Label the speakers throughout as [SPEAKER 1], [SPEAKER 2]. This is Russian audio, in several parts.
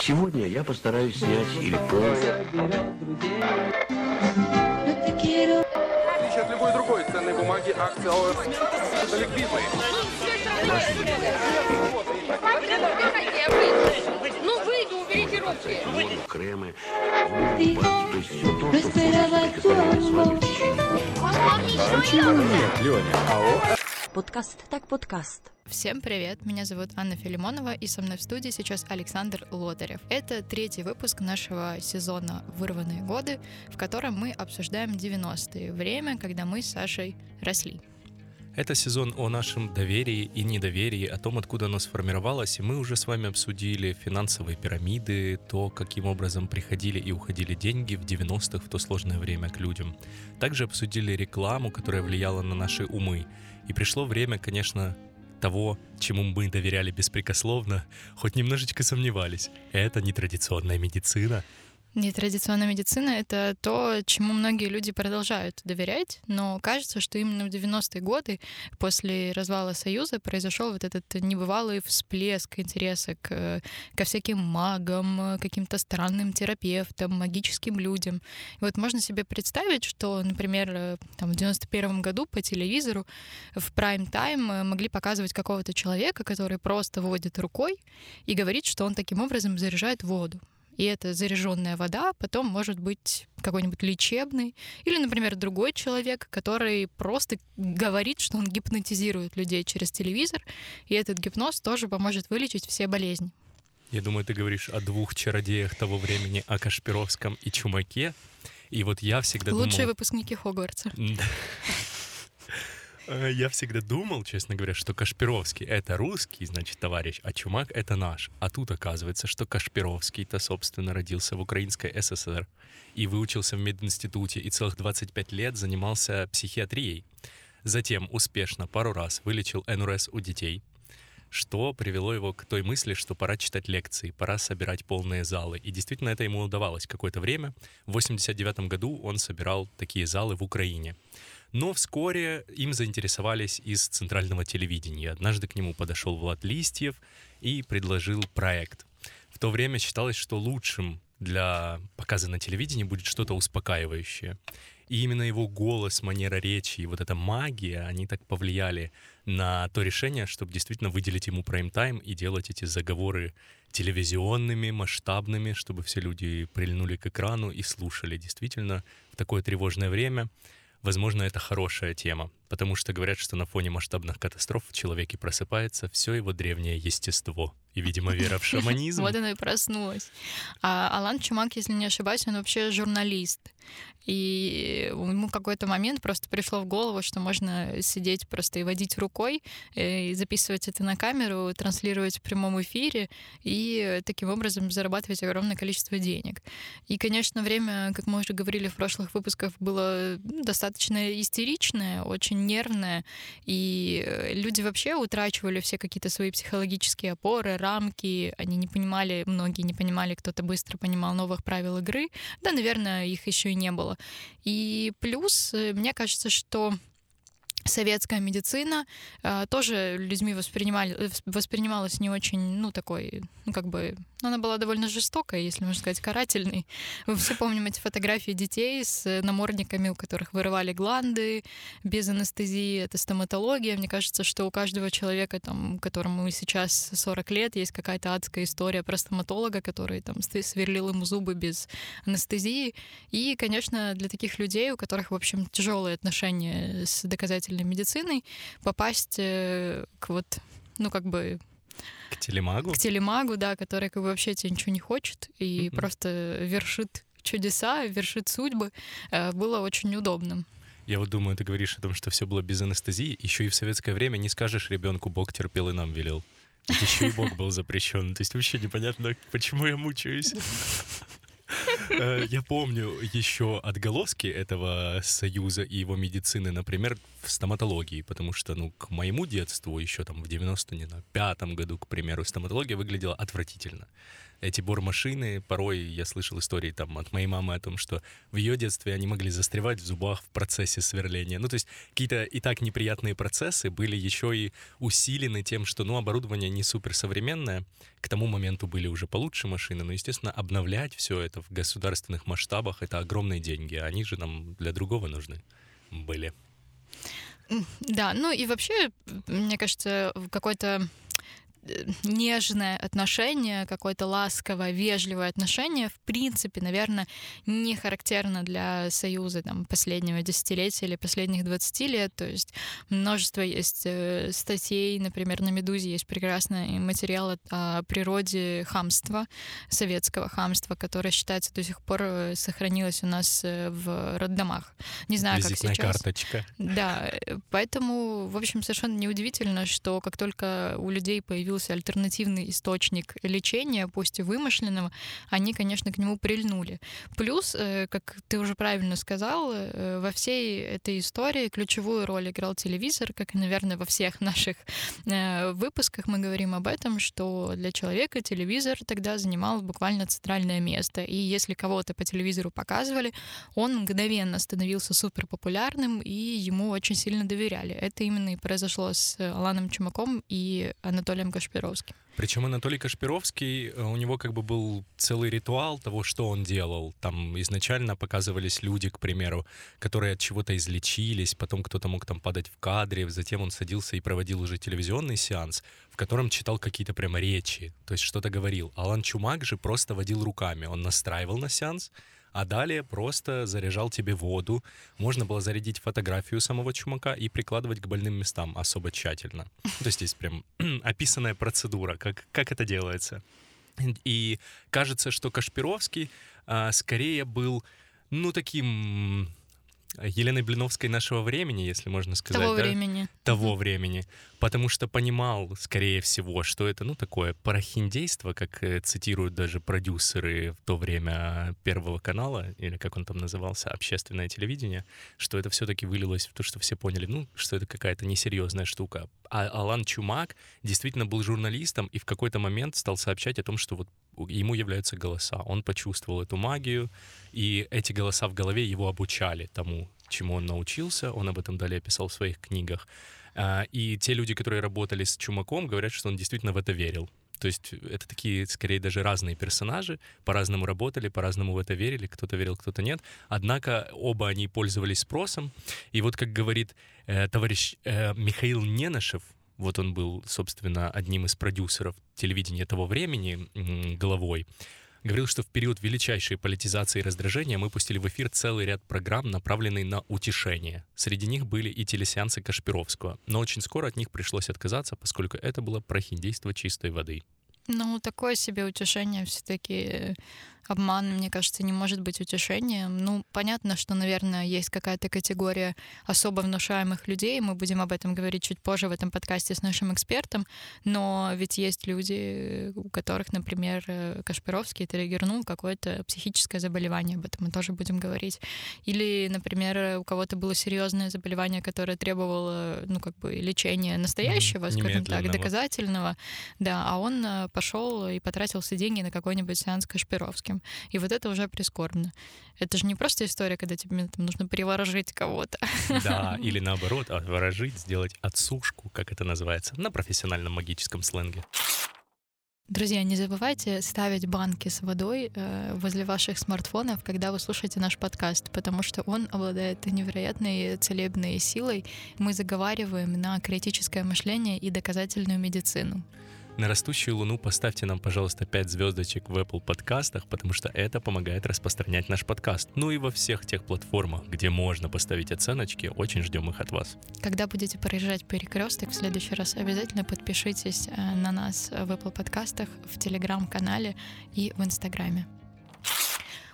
[SPEAKER 1] Сегодня я постараюсь снять или
[SPEAKER 2] отличие от любой другой ценной бумаги, акции ОС ликвидные.
[SPEAKER 3] Ну выйду, уберите руки.
[SPEAKER 1] Кремы. То есть все то, что прикосновение с вами в течение.
[SPEAKER 4] Подкаст так подкаст.
[SPEAKER 5] Всем привет, меня зовут Анна Филимонова, и со мной в студии сейчас Александр Лотарев. Это третий выпуск нашего сезона «Вырванные годы», в котором мы обсуждаем 90-е, время, когда мы с Сашей росли.
[SPEAKER 6] Это сезон о нашем доверии и недоверии, о том, откуда оно сформировалось, и мы уже с вами обсудили финансовые пирамиды, то, каким образом приходили и уходили деньги в 90-х, в то сложное время к людям. Также обсудили рекламу, которая влияла на наши умы. И пришло время, конечно, того, чему мы доверяли беспрекословно, хоть немножечко сомневались. Это нетрадиционная медицина.
[SPEAKER 5] Нетрадиционная медицина — это то, чему многие люди продолжают доверять, но кажется, что именно в 90-е годы, после развала Союза, произошел вот этот небывалый всплеск интереса к, ко всяким магам, каким-то странным терапевтам, магическим людям. И вот можно себе представить, что, например, там, в 91 году по телевизору в прайм-тайм могли показывать какого-то человека, который просто водит рукой и говорит, что он таким образом заряжает воду и эта заряженная вода потом может быть какой-нибудь лечебный, или, например, другой человек, который просто говорит, что он гипнотизирует людей через телевизор, и этот гипноз тоже поможет вылечить все болезни.
[SPEAKER 6] Я думаю, ты говоришь о двух чародеях того времени, о Кашпировском и Чумаке. И вот я всегда
[SPEAKER 5] Лучшие
[SPEAKER 6] думал...
[SPEAKER 5] выпускники Хогвартса.
[SPEAKER 6] Э, Я всегда думал, честно говоря, что Кашпировский — это русский, значит, товарищ, а Чумак — это наш. А тут оказывается, что Кашпировский-то, собственно, родился в Украинской ССР и выучился в мединституте, и целых 25 лет занимался психиатрией. Затем успешно пару раз вылечил НРС у детей, что привело его к той мысли, что пора читать лекции, пора собирать полные залы. И действительно это ему удавалось какое-то время. В 89 году он собирал такие залы в Украине. Но вскоре им заинтересовались из центрального телевидения. Однажды к нему подошел Влад Листьев и предложил проект. В то время считалось, что лучшим для показа на телевидении будет что-то успокаивающее. И именно его голос, манера речи и вот эта магия, они так повлияли на то решение, чтобы действительно выделить ему прайм-тайм и делать эти заговоры телевизионными, масштабными, чтобы все люди прильнули к экрану и слушали. Действительно, в такое тревожное время Возможно, это хорошая тема, потому что говорят, что на фоне масштабных катастроф в человеке просыпается все его древнее естество. И, видимо, вера в шаманизм.
[SPEAKER 5] Вот она и проснулась. А Алан Чумак, если не ошибаюсь, он вообще журналист. И ему какой-то момент просто пришло в голову, что можно сидеть просто и водить рукой, э, и записывать это на камеру, транслировать в прямом эфире, и таким образом зарабатывать огромное количество денег. И, конечно, время, как мы уже говорили в прошлых выпусках, было достаточно истеричное, очень нервное, и э, люди вообще утрачивали все какие-то свои психологические опоры, рамки, они не понимали, многие не понимали, кто-то быстро понимал новых правил игры, да, наверное, их еще и не было. И плюс, э, мне кажется, что советская медицина э, тоже людьми воспринимали, э, воспринималась не очень, ну, такой, ну, как бы, ну, она была довольно жестокой, если можно сказать, карательной. Мы все помним эти фотографии детей с намордниками, у которых вырывали гланды без анестезии. Это стоматология. Мне кажется, что у каждого человека, там, которому сейчас 40 лет, есть какая-то адская история про стоматолога, который там сверлил ему зубы без анестезии. И, конечно, для таких людей, у которых, в общем, тяжелые отношения с доказательной медициной, попасть э, к вот, ну, как бы
[SPEAKER 6] К телемагу?
[SPEAKER 5] к телемагу, да, который как бы вообще тебе ничего не хочет и
[SPEAKER 6] Мгм.
[SPEAKER 5] просто вершит чудеса, вершит судьбы, э, было очень удобным.
[SPEAKER 6] Я вот думаю, ты говоришь о том, что все было без анестезии. Еще и в советское время не скажешь ребенку, Бог терпел и нам велел. Ведь еще и Бог был запрещен. То есть вообще непонятно, почему я мучаюсь. Э, Я помню еще отголоски этого союза и его медицины, например, в стоматологии, потому что, ну, к моему детству еще там в 95 году, к примеру, стоматология выглядела отвратительно. Эти бормашины, порой я слышал истории там от моей мамы о том, что в ее детстве они могли застревать в зубах в процессе сверления. Ну, то есть какие-то и так неприятные процессы были еще и усилены тем, что, ну, оборудование не суперсовременное, к тому моменту были уже получше машины, но, естественно, обновлять все это в государственных масштабах — это огромные деньги, а они же нам для другого нужны были.
[SPEAKER 5] Да, ну и вообще, мне кажется, какой-то Э, нежное отношение, какое-то ласковое, вежливое отношение, в принципе, наверное, не характерно для Союза там, последнего десятилетия или последних 20 лет. То есть множество есть э, статей, например, на «Медузе» есть прекрасный материал о природе хамства, советского хамства, которое считается до сих пор э, сохранилось у нас в роддомах. Не знаю, как сейчас.
[SPEAKER 6] карточка.
[SPEAKER 5] Да, поэтому, в общем, совершенно неудивительно, что как только у людей появилась появился альтернативный источник лечения, пусть и вымышленного, они, конечно, к нему прильнули. Плюс, э, как ты уже правильно сказал, э, во всей этой истории ключевую роль играл телевизор, как и, наверное, во всех наших э, выпусках мы говорим об этом, что для человека телевизор тогда занимал буквально центральное место. И если кого-то по телевизору показывали, он мгновенно становился супер популярным, и ему очень сильно доверяли. Это именно и произошло с Аланом Чумаком и Анатолием Кашевым Кашпировский.
[SPEAKER 6] Причем Анатолий Кашпировский, э, у него как бы был целый ритуал того, что он делал. Там изначально показывались люди, к примеру, которые от чего-то излечились, потом кто-то мог там падать в кадре, затем он садился и проводил уже телевизионный сеанс, в котором читал какие-то прямо речи, то есть что-то говорил. Алан Чумак же просто водил руками, он настраивал на сеанс, а далее просто заряжал тебе воду. Можно было зарядить фотографию самого чумака и прикладывать к больным местам особо тщательно. То есть есть прям описанная процедура, как, как это делается. И кажется, что Кашпировский а, скорее был, ну, таким Еленой Блиновской нашего времени, если можно сказать.
[SPEAKER 5] Того
[SPEAKER 6] да?
[SPEAKER 5] времени.
[SPEAKER 6] Того времени. Потому что понимал, скорее всего, что это, ну, такое парахиндейство, как э, цитируют даже продюсеры в то время Первого канала, или как он там назывался, общественное телевидение, что это все-таки вылилось в то, что все поняли, ну, что это какая-то несерьезная штука. А Алан Чумак действительно был журналистом и в какой-то момент стал сообщать о том, что вот ему являются голоса. Он почувствовал эту магию, и эти голоса в голове его обучали тому, чему он научился. Он об этом далее писал в своих книгах. А, и те люди, которые работали с Чумаком, говорят, что он действительно в это верил. То есть это такие, скорее, даже разные персонажи, по-разному работали, по-разному в это верили, кто-то верил, кто-то нет. Однако оба они пользовались спросом. И вот, как говорит э, товарищ э, Михаил Ненашев, вот он был, собственно, одним из продюсеров телевидения того времени, главой, говорил, что в период величайшей политизации и раздражения мы пустили в эфир целый ряд программ, направленный на утешение. Среди них были и телесеансы Кашпировского, но очень скоро от них пришлось отказаться, поскольку это было прохиндейство чистой воды.
[SPEAKER 5] Ну, такое себе утешение все-таки обман, мне кажется, не может быть утешением. Ну, понятно, что, наверное, есть какая-то категория особо внушаемых людей, мы будем об этом говорить чуть позже в этом подкасте с нашим экспертом, но ведь есть люди, у которых, например, Кашпировский триггернул какое-то психическое заболевание, об этом мы тоже будем говорить. Или, например, у кого-то было серьезное заболевание, которое требовало, ну, как бы лечения настоящего, скажем так, доказательного, да, а он э, пошел и потратил все деньги на какой-нибудь сеанс Кашпировским близким. И вот это уже прискорбно. Это же не просто история, когда тебе там, нужно приворожить кого-то.
[SPEAKER 6] Да, или наоборот, отворожить, сделать отсушку, как это называется, на профессиональном магическом сленге.
[SPEAKER 5] Друзья, не забывайте ставить банки с водой э, возле ваших смартфонов, когда вы слушаете наш подкаст, потому что он обладает невероятной целебной силой. Мы заговариваем на критическое мышление и доказательную медицину.
[SPEAKER 6] На растущую луну поставьте нам, пожалуйста, 5 звездочек в Apple подкастах, потому что это помогает распространять наш подкаст. Ну и во всех тех платформах, где можно поставить оценочки, очень ждем их от вас.
[SPEAKER 5] Когда будете проезжать перекресток в следующий раз, обязательно подпишитесь э, на нас в Apple подкастах, в Телеграм-канале и в Инстаграме.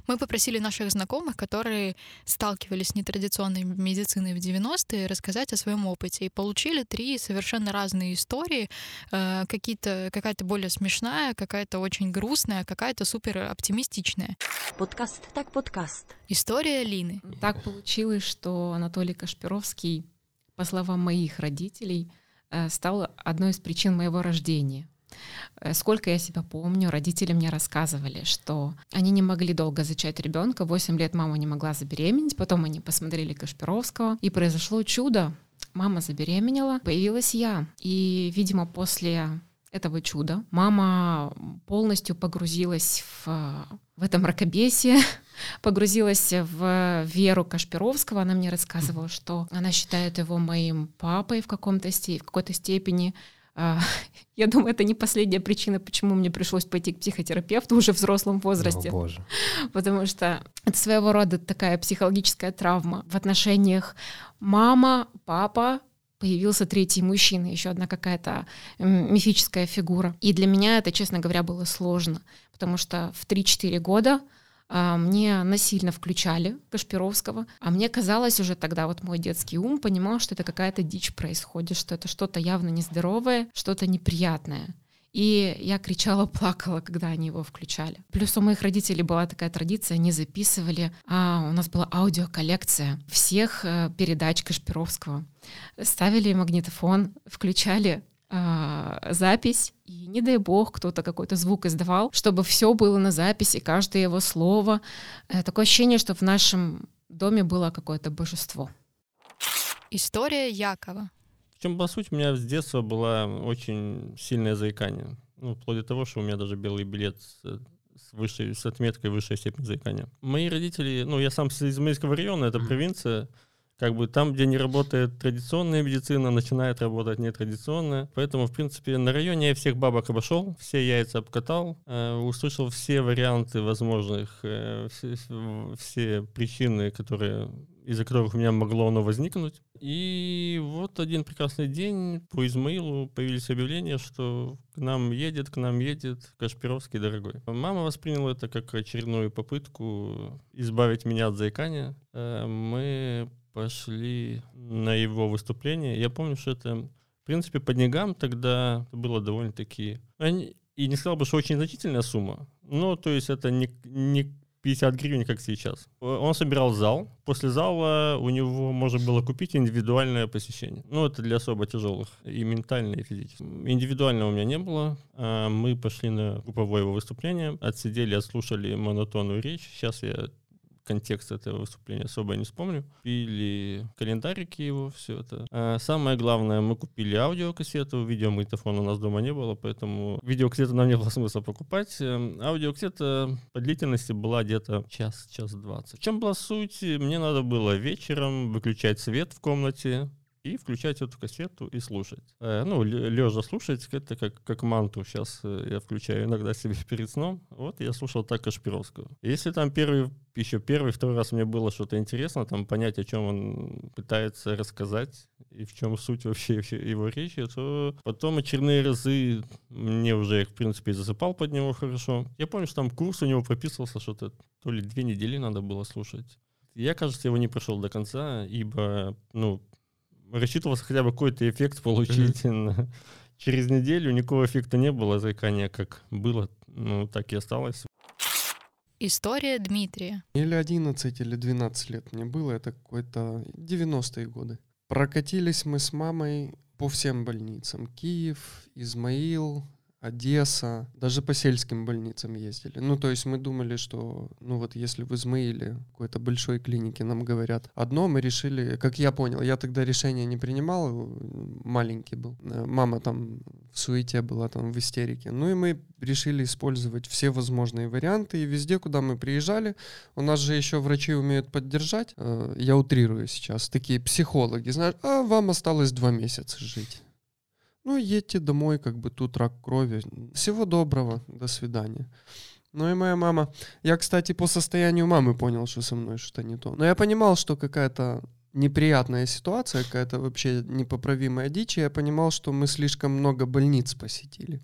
[SPEAKER 5] Мы попросили наших знакомых, которые сталкивались с нетрадиционной медициной в 90-е, рассказать о своем опыте. И получили три совершенно разные истории. Э, какие-то, какая-то более смешная, какая-то очень грустная, какая-то супер оптимистичная.
[SPEAKER 4] Подкаст так подкаст.
[SPEAKER 5] История Лины.
[SPEAKER 7] Так получилось, что Анатолий Кашпировский, по словам моих родителей, э, стал одной из причин моего рождения. Э, Сколько я себя помню, родители мне рассказывали, что они не могли долго зачать ребенка. 8 лет мама не могла забеременеть, потом они посмотрели Кашпировского, и произошло чудо. Мама забеременела, появилась я. И, видимо, после этого чуда мама полностью погрузилась в, в это мракобесие, погрузилась в веру Кашпировского. Она мне рассказывала, что она считает его моим папой в, каком-то в какой-то степени. А, Я думаю, это не последняя причина, почему мне пришлось пойти к психотерапевту уже в взрослом возрасте.
[SPEAKER 8] О, боже.
[SPEAKER 7] Потому что это своего рода такая психологическая травма в отношениях мама, папа, появился третий мужчина, еще одна какая-то мифическая фигура. И для меня это, честно говоря, было сложно, потому что в 3-4 года мне насильно включали Кашпировского, а мне казалось уже тогда, вот мой детский ум понимал, что это какая-то дичь происходит, что это что-то явно нездоровое, что-то неприятное. И я кричала, плакала, когда они его включали. Плюс у моих родителей была такая традиция, они записывали, а у нас была аудиоколлекция всех э, передач Кашпировского. Ставили магнитофон, включали а, запись, и не дай бог кто-то какой-то звук издавал, чтобы все было на записи, каждое его слово. Э, Такое ощущение, что в нашем доме было какое-то божество.
[SPEAKER 5] История Якова.
[SPEAKER 8] В чем, по сути, у меня с детства было очень сильное заикание. Ну, вплоть до того, что у меня даже белый билет с, с, высшей, с отметкой высшая степень заикания. Мои родители, ну, я сам с Измаильского района, это провинция, как бы там, где не работает традиционная медицина, начинает работать нетрадиционная. Поэтому, в принципе, на районе я всех бабок обошел, все яйца обкатал, э, услышал все варианты возможных, э, все, все причины, которые из-за которых у меня могло оно возникнуть. И вот один прекрасный день по Измаилу появились объявления, что к нам едет, к нам едет Кашпировский дорогой. Мама восприняла это как очередную попытку избавить меня от заикания. Э, Мы пошли на его выступление. Я помню, что это, в принципе, по деньгам тогда было довольно-таки... И не сказал бы, что очень значительная сумма. Но, то есть, это не, не 50 гривен, как сейчас. Он собирал зал. После зала у него можно было купить индивидуальное посещение. Ну, это для особо тяжелых, и ментально, и физически. Индивидуального у меня не было. А Мы пошли на групповое его выступление, отсидели, отслушали монотонную речь. Сейчас я контекст этого выступления особо не вспомню. Купили календарики его, все это. А самое главное, мы купили аудиокассету, видеомагнитофона у нас дома не было, поэтому видеокассету нам не было смысла покупать. Эм, Аудиокассета по длительности была где-то час, час двадцать. В чем была суть? Мне надо было вечером выключать свет в комнате, и включать эту кассету и слушать. Э, ну, лежа слушать, это как, как манту сейчас я включаю иногда себе перед сном. Вот я слушал так Кашпировского. Если там первый, еще первый, второй раз мне было что-то интересно, там понять, о чем он пытается рассказать и в чем суть вообще его речи, то потом очередные разы мне уже, в принципе, засыпал под него хорошо. Я помню, что там курс у него прописывался, что-то то ли две недели надо было слушать. Я, кажется, его не прошел до конца, ибо, ну, рассчитывался хотя бы какой-то эффект получить. Mm-hmm. Через неделю никакого эффекта не было, заикания как было, ну, так и осталось.
[SPEAKER 5] История Дмитрия.
[SPEAKER 9] Или 11, или 12 лет мне было, это какой-то 90-е годы. Прокатились мы с мамой по всем больницам. Киев, Измаил, Одесса, даже по сельским больницам ездили. Ну, то есть мы думали, что, ну вот если в Измаиле, какой-то большой клинике нам говорят одно, мы решили, как я понял, я тогда решение не принимал, маленький был. Мама там в суете была, там в истерике. Ну и мы решили использовать все возможные варианты, и везде, куда мы приезжали, у нас же еще врачи умеют поддержать, я утрирую сейчас, такие психологи, знаешь, а вам осталось два месяца жить. Ну, едьте домой, как бы тут рак крови. Всего доброго, до свидания. Ну и моя мама... Я, кстати, по состоянию мамы понял, что со мной что-то не то. Но я понимал, что какая-то неприятная ситуация, какая-то вообще непоправимая дичь, и я понимал, что мы слишком много больниц посетили.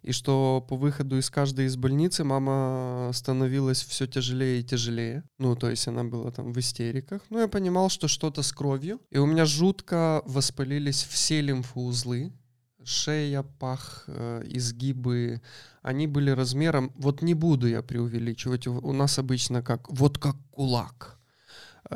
[SPEAKER 9] И что по выходу из каждой из больницы мама становилась все тяжелее и тяжелее. Ну, то есть она была там в истериках. Ну, я понимал, что что-то с кровью. И у меня жутко воспалились все лимфоузлы шея, пах, э, изгибы, они были размером, вот не буду я преувеличивать, у нас обычно как, вот как кулак.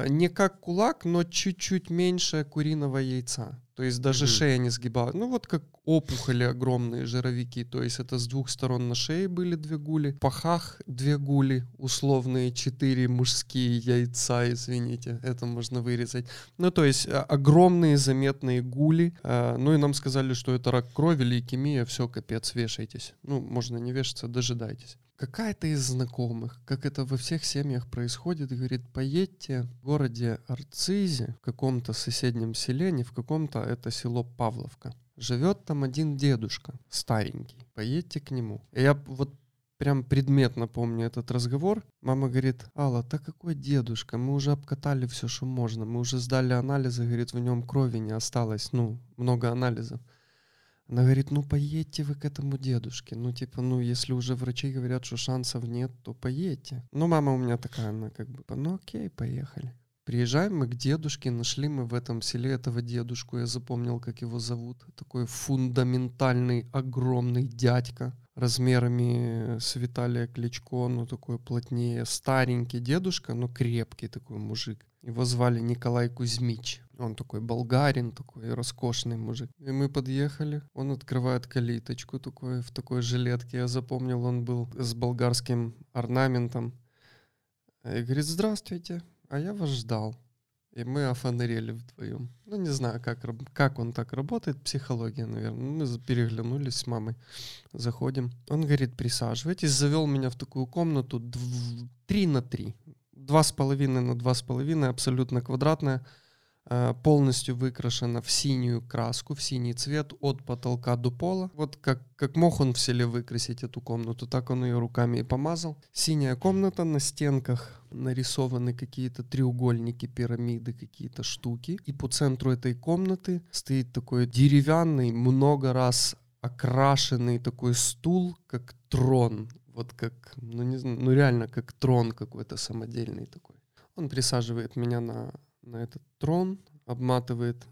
[SPEAKER 9] Не как кулак, но чуть-чуть меньше куриного яйца. То есть даже
[SPEAKER 8] Мгм.
[SPEAKER 9] шея не сгибалась. Ну вот как опухоли огромные, жировики. То есть это с двух сторон на шее были две гули. В пахах две гули, условные четыре мужские яйца, извините. Это можно вырезать. Ну то есть а, огромные заметные гули. А, Ну и нам сказали, что это рак крови, лейкемия, все, капец, вешайтесь. Ну можно не вешаться, дожидайтесь. Какая-то из знакомых, как это во всех семьях происходит, говорит, поедьте в городе Арцизе, в каком-то соседнем селе, не в каком-то, это село Павловка. Живет там один дедушка, старенький. Поедьте к нему. И я вот прям предметно помню этот разговор. Мама говорит, Алла, так какой дедушка? Мы уже обкатали все, что можно. Мы уже сдали анализы, говорит, в нем крови не осталось. Ну, много анализов. Она говорит, ну поедьте вы к этому дедушке. Ну типа, ну если уже врачи говорят, что шансов нет, то поедьте. Ну мама у меня такая, она как бы, ну окей, поехали. Приезжаем мы к дедушке, нашли мы в этом селе этого дедушку, я запомнил, как его зовут. Такой фундаментальный, огромный дядька размерами с Виталия Кличко, ну такой плотнее, старенький дедушка, но крепкий такой мужик. Его звали Николай Кузьмич. Он такой болгарин, такой роскошный мужик. И мы подъехали, он открывает калиточку такой, в такой жилетке. Я запомнил, он был с болгарским орнаментом. И говорит, здравствуйте, а я вас ждал. И мы офонарели вдвоем. Ну, не знаю, как, как он так работает, психология, наверное. Мы переглянулись с мамой, заходим. Он говорит, присаживайтесь, завел меня в такую комнату дв- три на три. Два с половиной на два с половиной, абсолютно квадратная, полностью выкрашена в синюю краску, в синий цвет от потолка до пола. Вот как, как мог он в селе выкрасить эту комнату, так он ее руками и помазал. Синяя комната, на стенках нарисованы какие-то треугольники, пирамиды, какие-то штуки. И по центру этой комнаты стоит такой деревянный, много раз окрашенный такой стул, как трон. Вот как, ну не знаю, ну реально как трон какой-то самодельный такой. Он присаживает меня на, на этот трон, обматывает,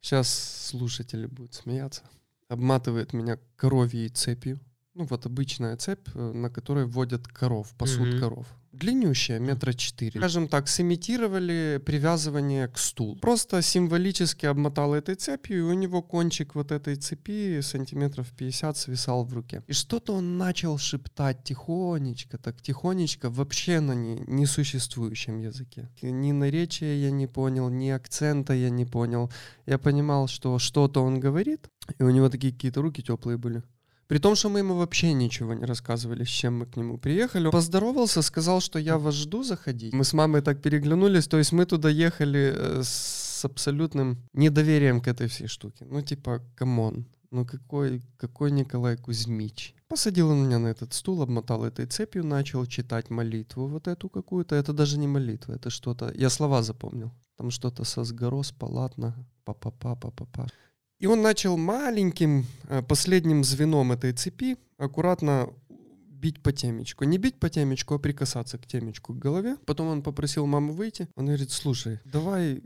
[SPEAKER 9] сейчас слушатели будут смеяться, обматывает меня коровьей цепью. Ну вот обычная цепь, э, на которой вводят коров, пасут
[SPEAKER 8] Мгм.
[SPEAKER 9] коров. Длиннющая, метра четыре. Скажем так, сымитировали привязывание к стулу. Просто символически обмотал этой цепью, и у него кончик вот этой цепи сантиметров 50 свисал в руке. И что-то он начал шептать тихонечко, так тихонечко, вообще на не, несуществующем языке. Ни наречия я не понял, ни акцента я не понял. Я понимал, что что-то он говорит, и у него такие какие-то руки теплые были. При том, что мы ему вообще ничего не рассказывали, с чем мы к нему приехали. Поздоровался, сказал, что я вас жду заходить. Мы с мамой так переглянулись, то есть мы туда ехали э, с абсолютным недоверием к этой всей штуке. Ну типа, come on, ну какой, какой Николай Кузьмич? Посадил он меня на этот стул, обмотал этой цепью, начал читать молитву вот эту какую-то. Это даже не молитва, это что-то... Я слова запомнил. Там что-то со сгорос, палатна, па-па-па, па-па-па. И он начал маленьким э, последним звеном этой цепи аккуратно бить по темечку. Не бить по темечку, а прикасаться к темечку к голове. Потом он попросил маму выйти. Он говорит, слушай, давай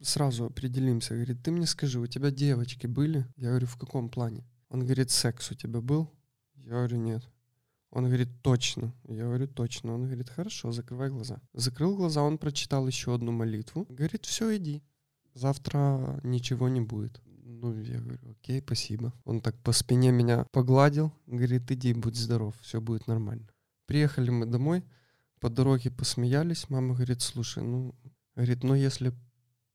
[SPEAKER 9] сразу определимся. Говорит, ты мне скажи, у тебя девочки были? Я говорю, в каком плане? Он говорит, секс у тебя был? Я говорю, нет. Он говорит, точно. Я говорю, точно. Он говорит, хорошо, закрывай глаза. Закрыл глаза, он прочитал еще одну молитву. Говорит, все, иди. Завтра ничего не будет. Ну, я говорю, окей, спасибо. Он так по спине меня погладил, говорит, иди, будь здоров, все будет нормально. Приехали мы домой, по дороге посмеялись, мама говорит, слушай, ну, говорит, ну, если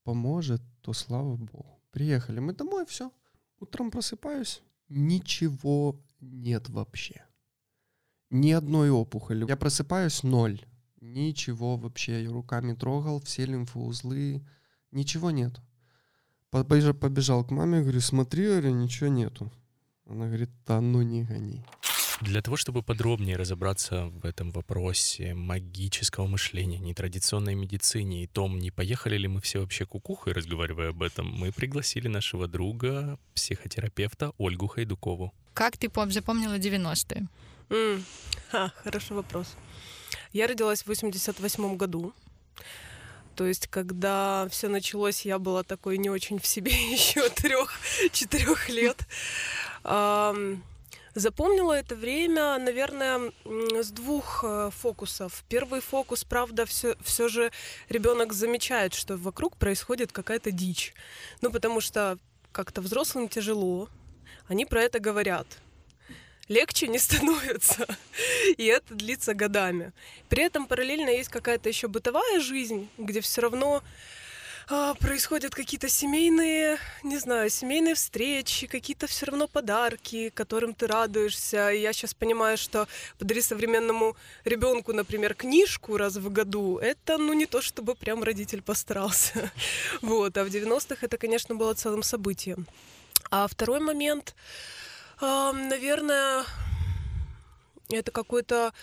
[SPEAKER 9] поможет, то слава богу. Приехали мы домой, все. Утром просыпаюсь, ничего нет вообще. Ни одной опухоли. Я просыпаюсь, ноль. Ничего вообще. Я руками трогал, все лимфоузлы, ничего нет. Побежал, побежал к маме, говорю, смотри, говорю, ничего нету. Она говорит, да ну не гони.
[SPEAKER 6] Для того, чтобы подробнее разобраться в этом вопросе магического мышления, нетрадиционной медицине и том, не поехали ли мы все вообще кукухой, разговаривая об этом, мы пригласили нашего друга, психотерапевта Ольгу Хайдукову.
[SPEAKER 5] Как ты пом- запомнила 90-е?
[SPEAKER 10] М, ха, хороший вопрос. Я родилась в 88 году. То есть, когда все началось, я была такой не очень в себе еще трех-четырех лет. Запомнила это время, наверное, с двух э, фокусов. Первый фокус, правда, все, все же ребенок замечает, что вокруг происходит какая-то дичь. Ну, потому что как-то взрослым тяжело, они про это говорят. Легче не становится. И это длится годами. При этом параллельно есть какая-то еще бытовая жизнь, где все равно а, происходят какие-то семейные, не знаю, семейные встречи, какие-то все равно подарки, которым ты радуешься. И я сейчас понимаю, что подарить современному ребенку, например, книжку раз в году, это, ну, не то чтобы прям родитель постарался. Вот. А в 90-х это, конечно, было целым событием. А второй момент, наверное, это какое-то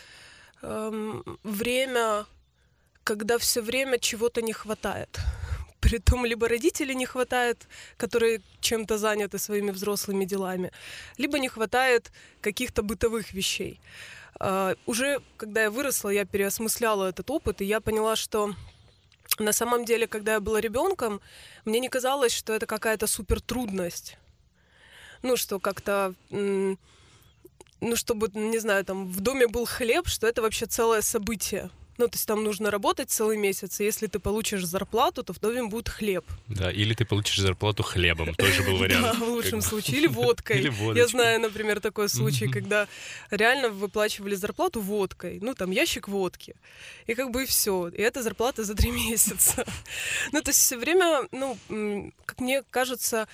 [SPEAKER 10] время, когда все время чего-то не хватает. Притом либо родителей не хватает, которые чем-то заняты своими взрослыми делами, либо не хватает каких-то бытовых вещей. А, Уже когда я выросла, я переосмысляла этот опыт, и я поняла, что на самом деле, когда я была ребенком, мне не казалось, что это какая-то супер трудность. Ну, что как-то ну, чтобы, не знаю, там в доме был хлеб, что это вообще целое событие. Ну, то есть там нужно работать целый месяц, и если ты получишь зарплату, то в доме будет хлеб.
[SPEAKER 6] Да, или ты получишь зарплату хлебом, тоже был вариант.
[SPEAKER 10] Да, в лучшем случае. Или водкой.
[SPEAKER 6] Или
[SPEAKER 10] Я знаю, например, такой случай, когда реально выплачивали зарплату водкой. Ну, там, ящик водки. И как бы и все. И это зарплата за три месяца. Ну, то есть все время, ну, как мне кажется,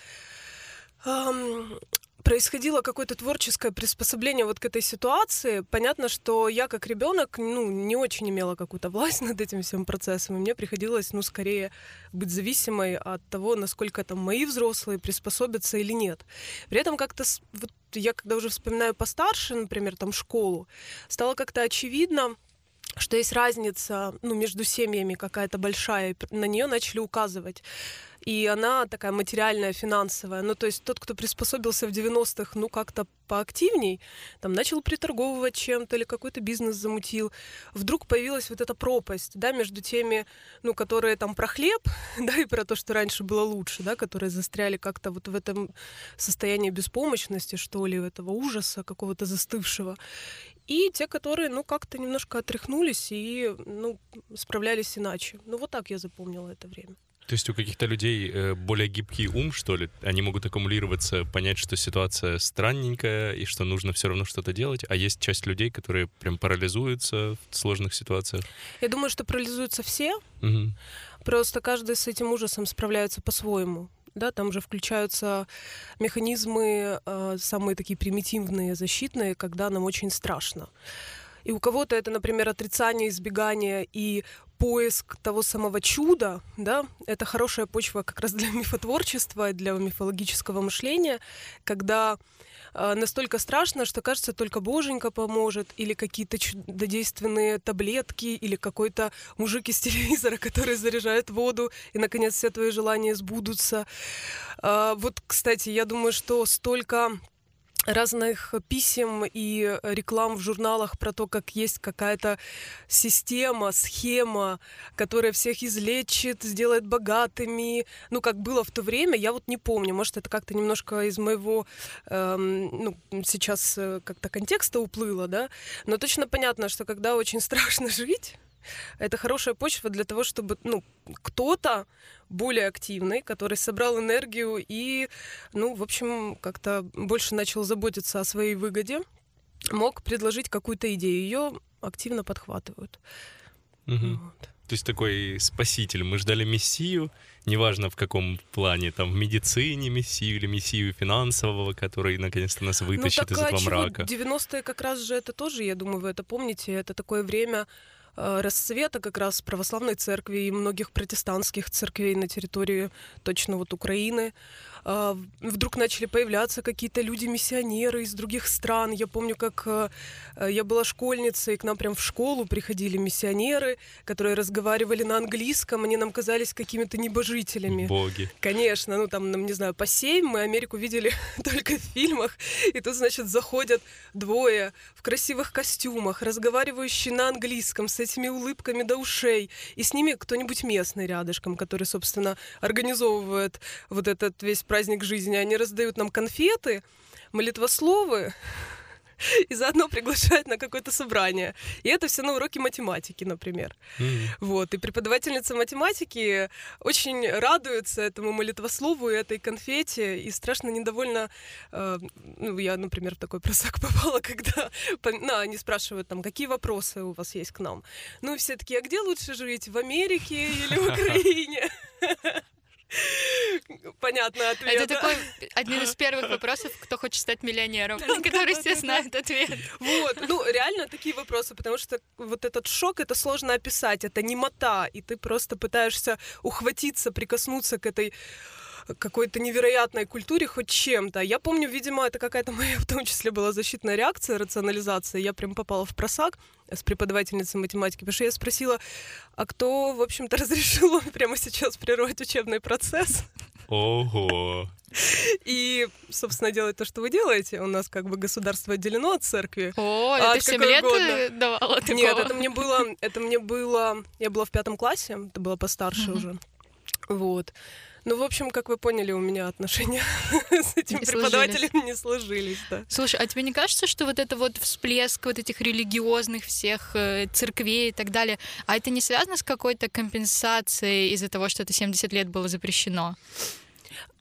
[SPEAKER 10] ам, происходило какое-то творческое приспособление вот к этой ситуации. Понятно, что я как ребенок, ну, не очень имела какую-то власть над этим всем процессом, и мне приходилось, ну, скорее быть зависимой от того, насколько там мои взрослые приспособятся или нет. При этом как-то вот я когда уже вспоминаю постарше, например, там школу, стало как-то очевидно, что есть разница ну, между семьями какая-то большая, и на нее начали указывать. И она такая материальная, финансовая. Ну, то есть тот, кто приспособился в 90-х, ну, как-то поактивней, там, начал приторговывать чем-то или какой-то бизнес замутил, вдруг появилась вот эта пропасть, да, между теми, ну, которые там про хлеб, да, и про то, что раньше было лучше, да, которые застряли как-то вот в этом состоянии беспомощности, что ли, этого ужаса какого-то застывшего. И те, которые, ну, как-то немножко отряхнулись и, ну, справлялись иначе. Ну, вот так я запомнила это время.
[SPEAKER 6] То есть у каких-то людей э, более гибкий ум, что ли? Они могут аккумулироваться, понять, что ситуация странненькая и что нужно все равно что-то делать, а есть часть людей, которые прям парализуются в сложных ситуациях.
[SPEAKER 10] Я думаю, что парализуются все,
[SPEAKER 6] Мгм.
[SPEAKER 10] Просто каждый с этим ужасом справляется по-своему. Да, там же включаются механизмы э, самые такие примитивные, защитные, когда нам очень страшно. И у кого-то это, например, отрицание, избегание и поиск того самого чуда, да, это хорошая почва как раз для мифотворчества, для мифологического мышления, когда э, настолько страшно, что кажется, только боженька поможет, или какие-то чудодейственные таблетки, или какой-то мужик из телевизора, который заряжает воду, и, наконец, все твои желания сбудутся. А, Вот, кстати, я думаю, что столько разных писем и реклам в журналах про то, как есть какая-то система, схема, которая всех излечит, сделает богатыми. Ну, как было в то время, я вот не помню. Может, это как-то немножко из моего эм, ну, сейчас э, как-то контекста уплыло, да? Но точно понятно, что когда очень страшно жить, это хорошая почва для того, чтобы ну, кто-то более активный, который собрал энергию и, ну, в общем, как-то больше начал заботиться о своей выгоде, мог предложить какую-то идею. Ее активно подхватывают.
[SPEAKER 6] Мгм.
[SPEAKER 10] Вот.
[SPEAKER 6] То есть такой спаситель. Мы ждали мессию, неважно в каком плане, там в медицине мессию или мессию финансового, который наконец-то нас вытащит
[SPEAKER 10] ну,
[SPEAKER 6] из
[SPEAKER 10] так, а
[SPEAKER 6] этого мрака.
[SPEAKER 10] 90-е как раз же это тоже, я думаю, вы это помните, это такое время расцвета как раз православной церкви и многих протестантских церквей на территории точно вот Украины. А, Вдруг начали появляться какие-то люди-миссионеры из других стран. Я помню, как э, я была школьницей, и к нам прям в школу приходили миссионеры, которые разговаривали на английском, они нам казались какими-то небожителями.
[SPEAKER 6] Боги.
[SPEAKER 10] Конечно, ну там, нам, не знаю, по семь мы Америку видели только в фильмах, и тут, значит, заходят двое в красивых костюмах, разговаривающие на английском, с этими улыбками до ушей, и с ними кто-нибудь местный рядышком, который, собственно, организовывает вот этот весь праздник жизни. Они раздают нам конфеты, молитвословы, и заодно приглашают на какое-то собрание. И это все на уроки математики, например.
[SPEAKER 6] Мгм.
[SPEAKER 10] Вот, и преподавательница математики очень радуется этому молитвослову и этой конфете, и страшно недовольна. э, ну, я, например, в такой просак попала, когда ну, они спрашивают там, какие вопросы у вас есть к нам. Ну, и все такие, а где лучше жить, в Америке или в Украине? Понятный ответ.
[SPEAKER 5] Это такой один из первых вопросов, кто хочет стать миллионером, которые все знают ответ.
[SPEAKER 10] Вот, ну реально такие вопросы, потому что вот этот шок, это сложно описать, это немота, и ты просто пытаешься ухватиться, прикоснуться к этой какой-то невероятной культуре хоть чем-то. Я помню, видимо, это какая-то моя в том числе была защитная реакция, рационализация. Я прям попала в просак с преподавательницей математики, потому что я спросила, а кто, в общем-то, разрешил вам прямо сейчас прервать учебный процесс?
[SPEAKER 6] Ого.
[SPEAKER 10] И, собственно, делать то, что вы делаете. У нас как бы государство отделено от церкви.
[SPEAKER 5] О,
[SPEAKER 10] А
[SPEAKER 5] это
[SPEAKER 10] от
[SPEAKER 5] 7
[SPEAKER 10] какой
[SPEAKER 5] лет
[SPEAKER 10] угодно.
[SPEAKER 5] э, давала такого?
[SPEAKER 10] Нет, это мне было, это мне было, я была в пятом классе, это было постарше
[SPEAKER 5] Мгм.
[SPEAKER 10] уже, вот. Ну, в общем, как вы поняли, у меня отношения с этим
[SPEAKER 5] Не
[SPEAKER 10] преподавателем не сложились, да.
[SPEAKER 5] Слушай, а тебе не кажется, что вот это вот всплеск вот этих религиозных всех э, церквей и так далее, а это не связано с какой-то компенсацией из-за того, что это 70 лет было запрещено?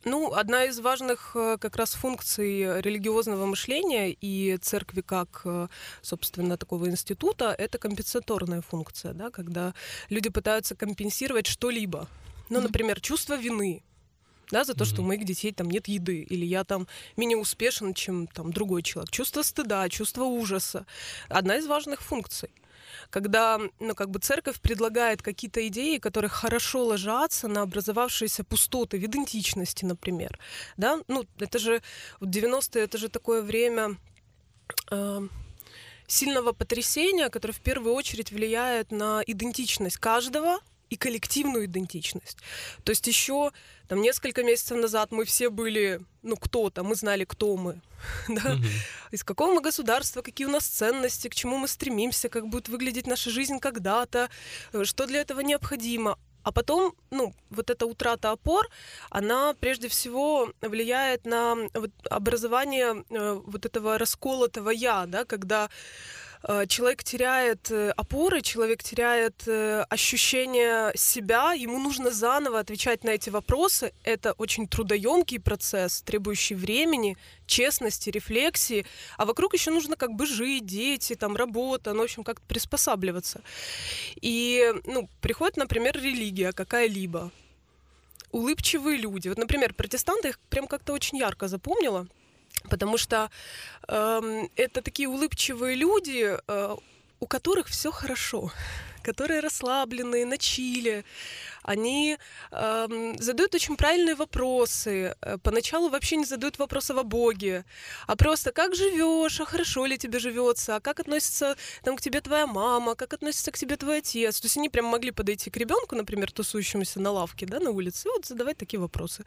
[SPEAKER 10] Ну, одна из важных э, как раз функций религиозного мышления и церкви как, э, собственно, такого института, это компенсаторная функция, да, когда люди пытаются компенсировать что-либо. Ну, например, чувство вины, да, за то, что у моих детей там нет еды, или я там менее успешен, чем там другой человек. Чувство стыда, чувство ужаса. Одна из важных функций. Когда, ну, как бы церковь предлагает какие-то идеи, которые хорошо ложатся на образовавшиеся пустоты в идентичности, например. Да? Ну, это же вот 90-е, это же такое время э, сильного потрясения, которое в первую очередь влияет на идентичность каждого и коллективную идентичность. То есть еще там несколько месяцев назад мы все были, ну, кто-то, мы знали, кто мы, да,
[SPEAKER 6] Мгм.
[SPEAKER 10] из какого мы государства, какие у нас ценности, к чему мы стремимся, как будет выглядеть наша жизнь когда-то, э, что для этого необходимо. А потом, ну, вот эта утрата опор, она прежде всего влияет на вот образование э, вот этого расколотого я, да, когда человек теряет э, опоры, человек теряет э, ощущение себя, ему нужно заново отвечать на эти вопросы. Это очень трудоемкий процесс, требующий времени, честности, рефлексии. А вокруг еще нужно как бы жить, дети, там работа, ну, в общем, как-то приспосабливаться. И, ну, приходит, например, религия какая-либо. Улыбчивые люди. Вот, например, протестанты их прям как-то очень ярко запомнила. Потому что эм, это такие улыбчивые люди, э, у которых все хорошо, которые расслабленные, на чиле. Они эм, задают очень правильные вопросы. Э, Поначалу вообще не задают вопросов о Боге, а просто как живешь, а хорошо ли тебе живется, а как относится там, к тебе твоя мама, как относится к тебе твой отец. То есть они прям могли подойти к ребенку, например, тусующемуся на лавке, да, на улице, и вот задавать такие вопросы.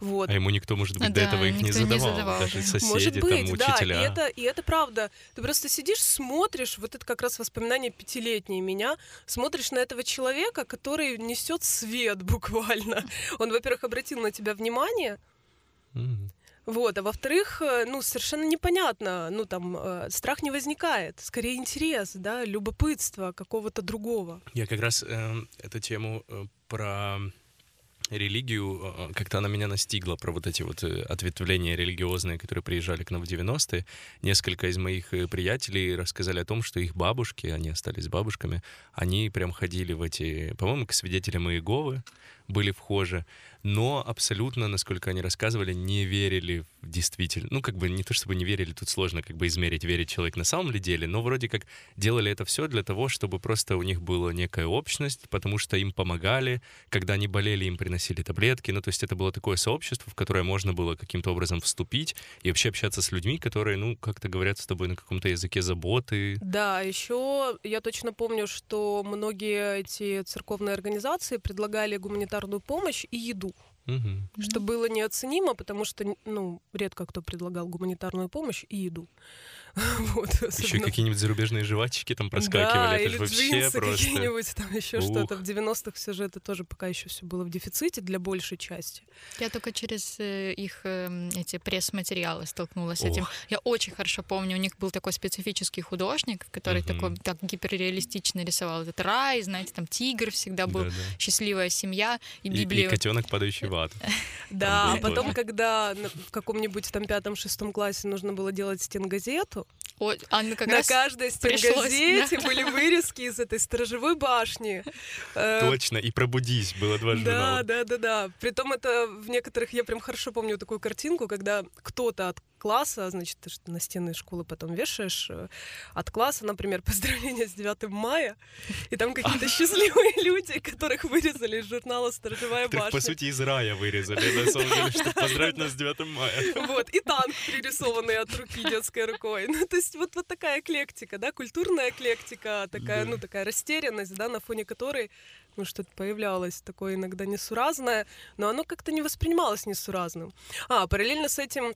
[SPEAKER 10] Вот.
[SPEAKER 6] А ему никто, может быть, до
[SPEAKER 5] Да,
[SPEAKER 6] этого их не
[SPEAKER 5] никто не
[SPEAKER 6] задавал.
[SPEAKER 5] задавал,
[SPEAKER 6] Даже
[SPEAKER 5] да.
[SPEAKER 6] соседи,
[SPEAKER 10] Может
[SPEAKER 6] там,
[SPEAKER 10] быть, да, и
[SPEAKER 6] учителя.
[SPEAKER 10] это, и это правда. Ты просто сидишь, смотришь, вот это как раз воспоминание пятилетней меня, смотришь на этого человека, который несет свет буквально. Он, во-первых, обратил на тебя внимание, вот, а во-вторых, э, ну, совершенно непонятно, ну, там, э, страх не возникает, скорее интерес, да, любопытство какого-то другого.
[SPEAKER 6] Я как раз э, эту тему э, про религию, э, как-то она меня настигла, про вот эти вот э, ответвления религиозные, которые приезжали к нам в 90-е. Несколько из моих э, приятелей рассказали о том, что их бабушки, они остались бабушками, они прям ходили в эти, по-моему, к свидетелям Иеговы, были вхожи, но абсолютно, насколько они рассказывали, не верили в действительно. Ну, как бы не то чтобы не верили, тут сложно как бы измерить, верит человек на самом ли деле, но вроде как делали это все для того, чтобы просто у них была некая общность, потому что им помогали, когда они болели, им приносили таблетки, ну, то есть это было такое сообщество, в которое можно было каким-то образом вступить и вообще общаться с людьми, которые, ну, как-то говорят с тобой на каком-то языке заботы.
[SPEAKER 10] Да, еще я точно помню, что многие эти церковные организации предлагали гуманитарную помощь и еду.
[SPEAKER 6] Мгм.
[SPEAKER 10] что было неоценимо, потому что, ну, редко кто предлагал гуманитарную помощь и еду. Вот,
[SPEAKER 6] Еще
[SPEAKER 10] особенно-
[SPEAKER 6] какие-нибудь зарубежные жвачки там проскакивали.
[SPEAKER 10] Да,
[SPEAKER 6] это
[SPEAKER 10] или джинсы
[SPEAKER 6] просто...
[SPEAKER 10] какие-нибудь, там еще
[SPEAKER 6] Ух.
[SPEAKER 10] что-то. В 90-х все же это тоже пока еще все было в дефиците для большей части.
[SPEAKER 5] Я только через э, их эм, эти пресс-материалы столкнулась с
[SPEAKER 6] Ох.
[SPEAKER 5] этим. Я очень хорошо помню, у них был такой специфический художник, который
[SPEAKER 6] Мгм.
[SPEAKER 5] такой так гиперреалистично рисовал этот рай, знаете, там тигр всегда был,
[SPEAKER 6] Да-да.
[SPEAKER 5] счастливая семья и
[SPEAKER 6] И,
[SPEAKER 5] Библия.
[SPEAKER 6] котенок, падающий в ад.
[SPEAKER 10] Да, а потом, когда в каком-нибудь там пятом-шестом классе нужно было делать стенгазету,
[SPEAKER 5] О, а ну как
[SPEAKER 10] на
[SPEAKER 5] раз
[SPEAKER 10] каждой стенгазете были вырезки из этой сторожевой башни. Э,
[SPEAKER 6] Точно, и пробудись, было два
[SPEAKER 10] Да,
[SPEAKER 6] журнала.
[SPEAKER 10] да, да, да. Притом это в некоторых, я прям хорошо помню такую картинку, когда кто-то от класса, значит, ты на стены школы потом вешаешь, э, от класса, например, поздравления с 9 мая, и там какие-то счастливые люди, которых вырезали из журнала «Сторожевая башня».
[SPEAKER 6] по сути, из рая вырезали, на самом деле, чтобы поздравить нас с 9 мая.
[SPEAKER 10] Вот, и танк, пририсованный от руки детской рукой. Ну, то есть вот, вот такая эклектика, да, культурная эклектика, такая, ну, такая растерянность, да, на фоне которой, ну, что-то появлялось такое иногда несуразное, но оно как-то не воспринималось несуразным. А, параллельно с этим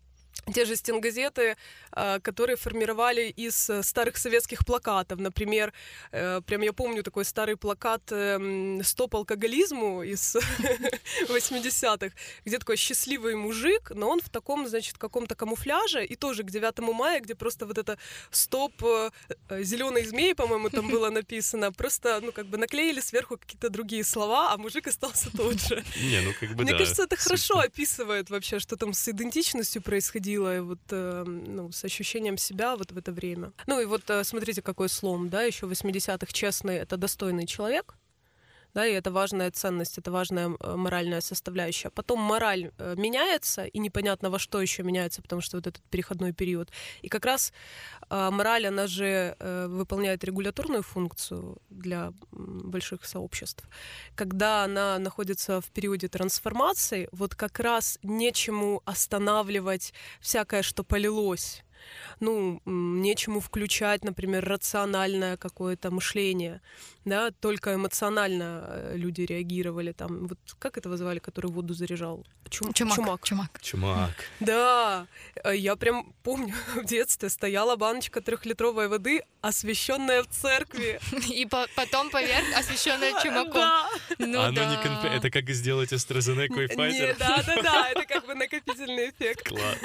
[SPEAKER 10] те же стенгазеты, а, которые формировали из э, старых советских плакатов. Например, э, прям я помню такой старый плакат эм, «Стоп алкоголизму» из 80-х, где такой счастливый мужик, но он в таком, значит, каком-то камуфляже, и тоже к 9 мая, где просто вот это «Стоп зеленый змей», по-моему, там было написано, просто, ну, как бы наклеили сверху какие-то другие слова, а мужик остался тот же.
[SPEAKER 6] Не, ну как бы
[SPEAKER 10] Мне
[SPEAKER 6] да.
[SPEAKER 10] кажется, это хорошо описывает вообще, что там с идентичностью происходило, и вот, э, ну, с ощущением себя вот в это время. Ну и вот э, смотрите, какой слом, да, еще в 80-х честный — это достойный человек, да, и это важная ценность, это важная э, моральная составляющая. Потом мораль э, меняется, и непонятно во что еще меняется, потому что вот этот переходной период. И как раз э, мораль, она же э, выполняет регуляторную функцию для больших сообществ. Когда она находится в периоде трансформации, вот как раз нечему останавливать всякое, что полилось. Ну, нечему включать, например, рациональное какое-то мышление, да, только эмоционально э, люди реагировали там. Вот как это вызывали, который воду заряжал? Чум-
[SPEAKER 5] Чумак.
[SPEAKER 10] Чумак.
[SPEAKER 5] Чумак.
[SPEAKER 6] Чумак.
[SPEAKER 10] Да, э, я прям помню в детстве стояла баночка трехлитровой воды, освященная в церкви.
[SPEAKER 5] И по- потом поверх освещенная чумаком.
[SPEAKER 10] Да.
[SPEAKER 5] Ну
[SPEAKER 6] оно
[SPEAKER 5] да.
[SPEAKER 6] не конфе- Это как сделать AstraZeneca и
[SPEAKER 10] Не,
[SPEAKER 6] Pfizer?
[SPEAKER 10] да, да, да, это как бы накопительный эффект.
[SPEAKER 6] Класс.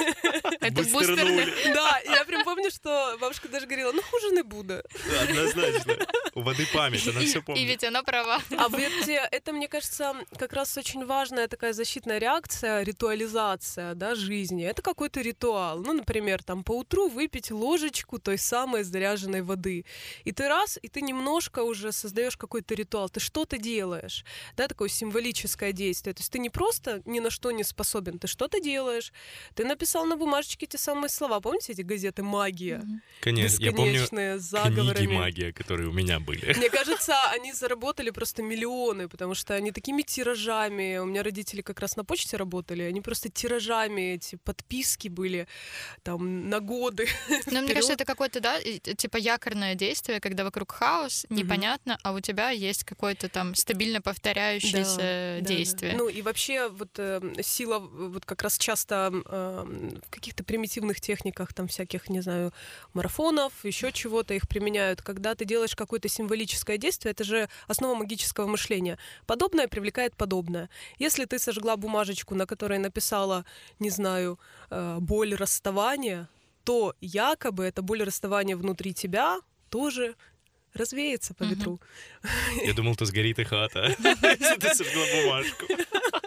[SPEAKER 5] Это
[SPEAKER 6] Бустернули.
[SPEAKER 5] бустерный.
[SPEAKER 10] Да, я прям помню, что бабушка даже говорила, ну хуже не буду.
[SPEAKER 6] Однозначно. У воды память, она все
[SPEAKER 5] И
[SPEAKER 6] помнит.
[SPEAKER 5] ведь она права.
[SPEAKER 10] А ведь это, мне кажется, как раз очень важная такая защитная реакция, ритуализация да, жизни. Это какой-то ритуал. Ну, например, там по утру выпить ложечку той самой заряженной воды. И ты раз, и ты немножко уже создаешь какой-то ритуал. Ты что-то делаешь. Да, такое символическое действие. То есть ты не просто ни на что не способен, ты что-то делаешь. Ты написал на бумажечке те самые слова. Помните эти газеты «Магия»?
[SPEAKER 6] Конечно, я помню
[SPEAKER 10] заговорами.
[SPEAKER 6] книги магия, которые у меня были.
[SPEAKER 10] Мне кажется, они заработали просто миллионы, потому что они такими тиражами. У меня родители как раз на почте работали, они просто тиражами эти подписки были там на годы.
[SPEAKER 5] Но мне кажется, это какое-то, да, и- типа якорное действие, когда вокруг хаос, непонятно, а у тебя есть какое-то там стабильно повторяющееся действие.
[SPEAKER 10] Ну и вообще вот э, сила вот как раз часто э, в каких-то примитивных техниках там всяких, не знаю, марафонов, еще чего-то их применяют. Когда ты делаешь какое-то символическое действие, это же основа магического мышления. Подобное привлекает подобное. Если ты сожгла бумажечку, на которой написала, не знаю, э, боль расставания, то якобы эта боль расставания внутри тебя тоже развеется по ветру.
[SPEAKER 6] Я думал, то сгорит и хата, если ты сожгла бумажку.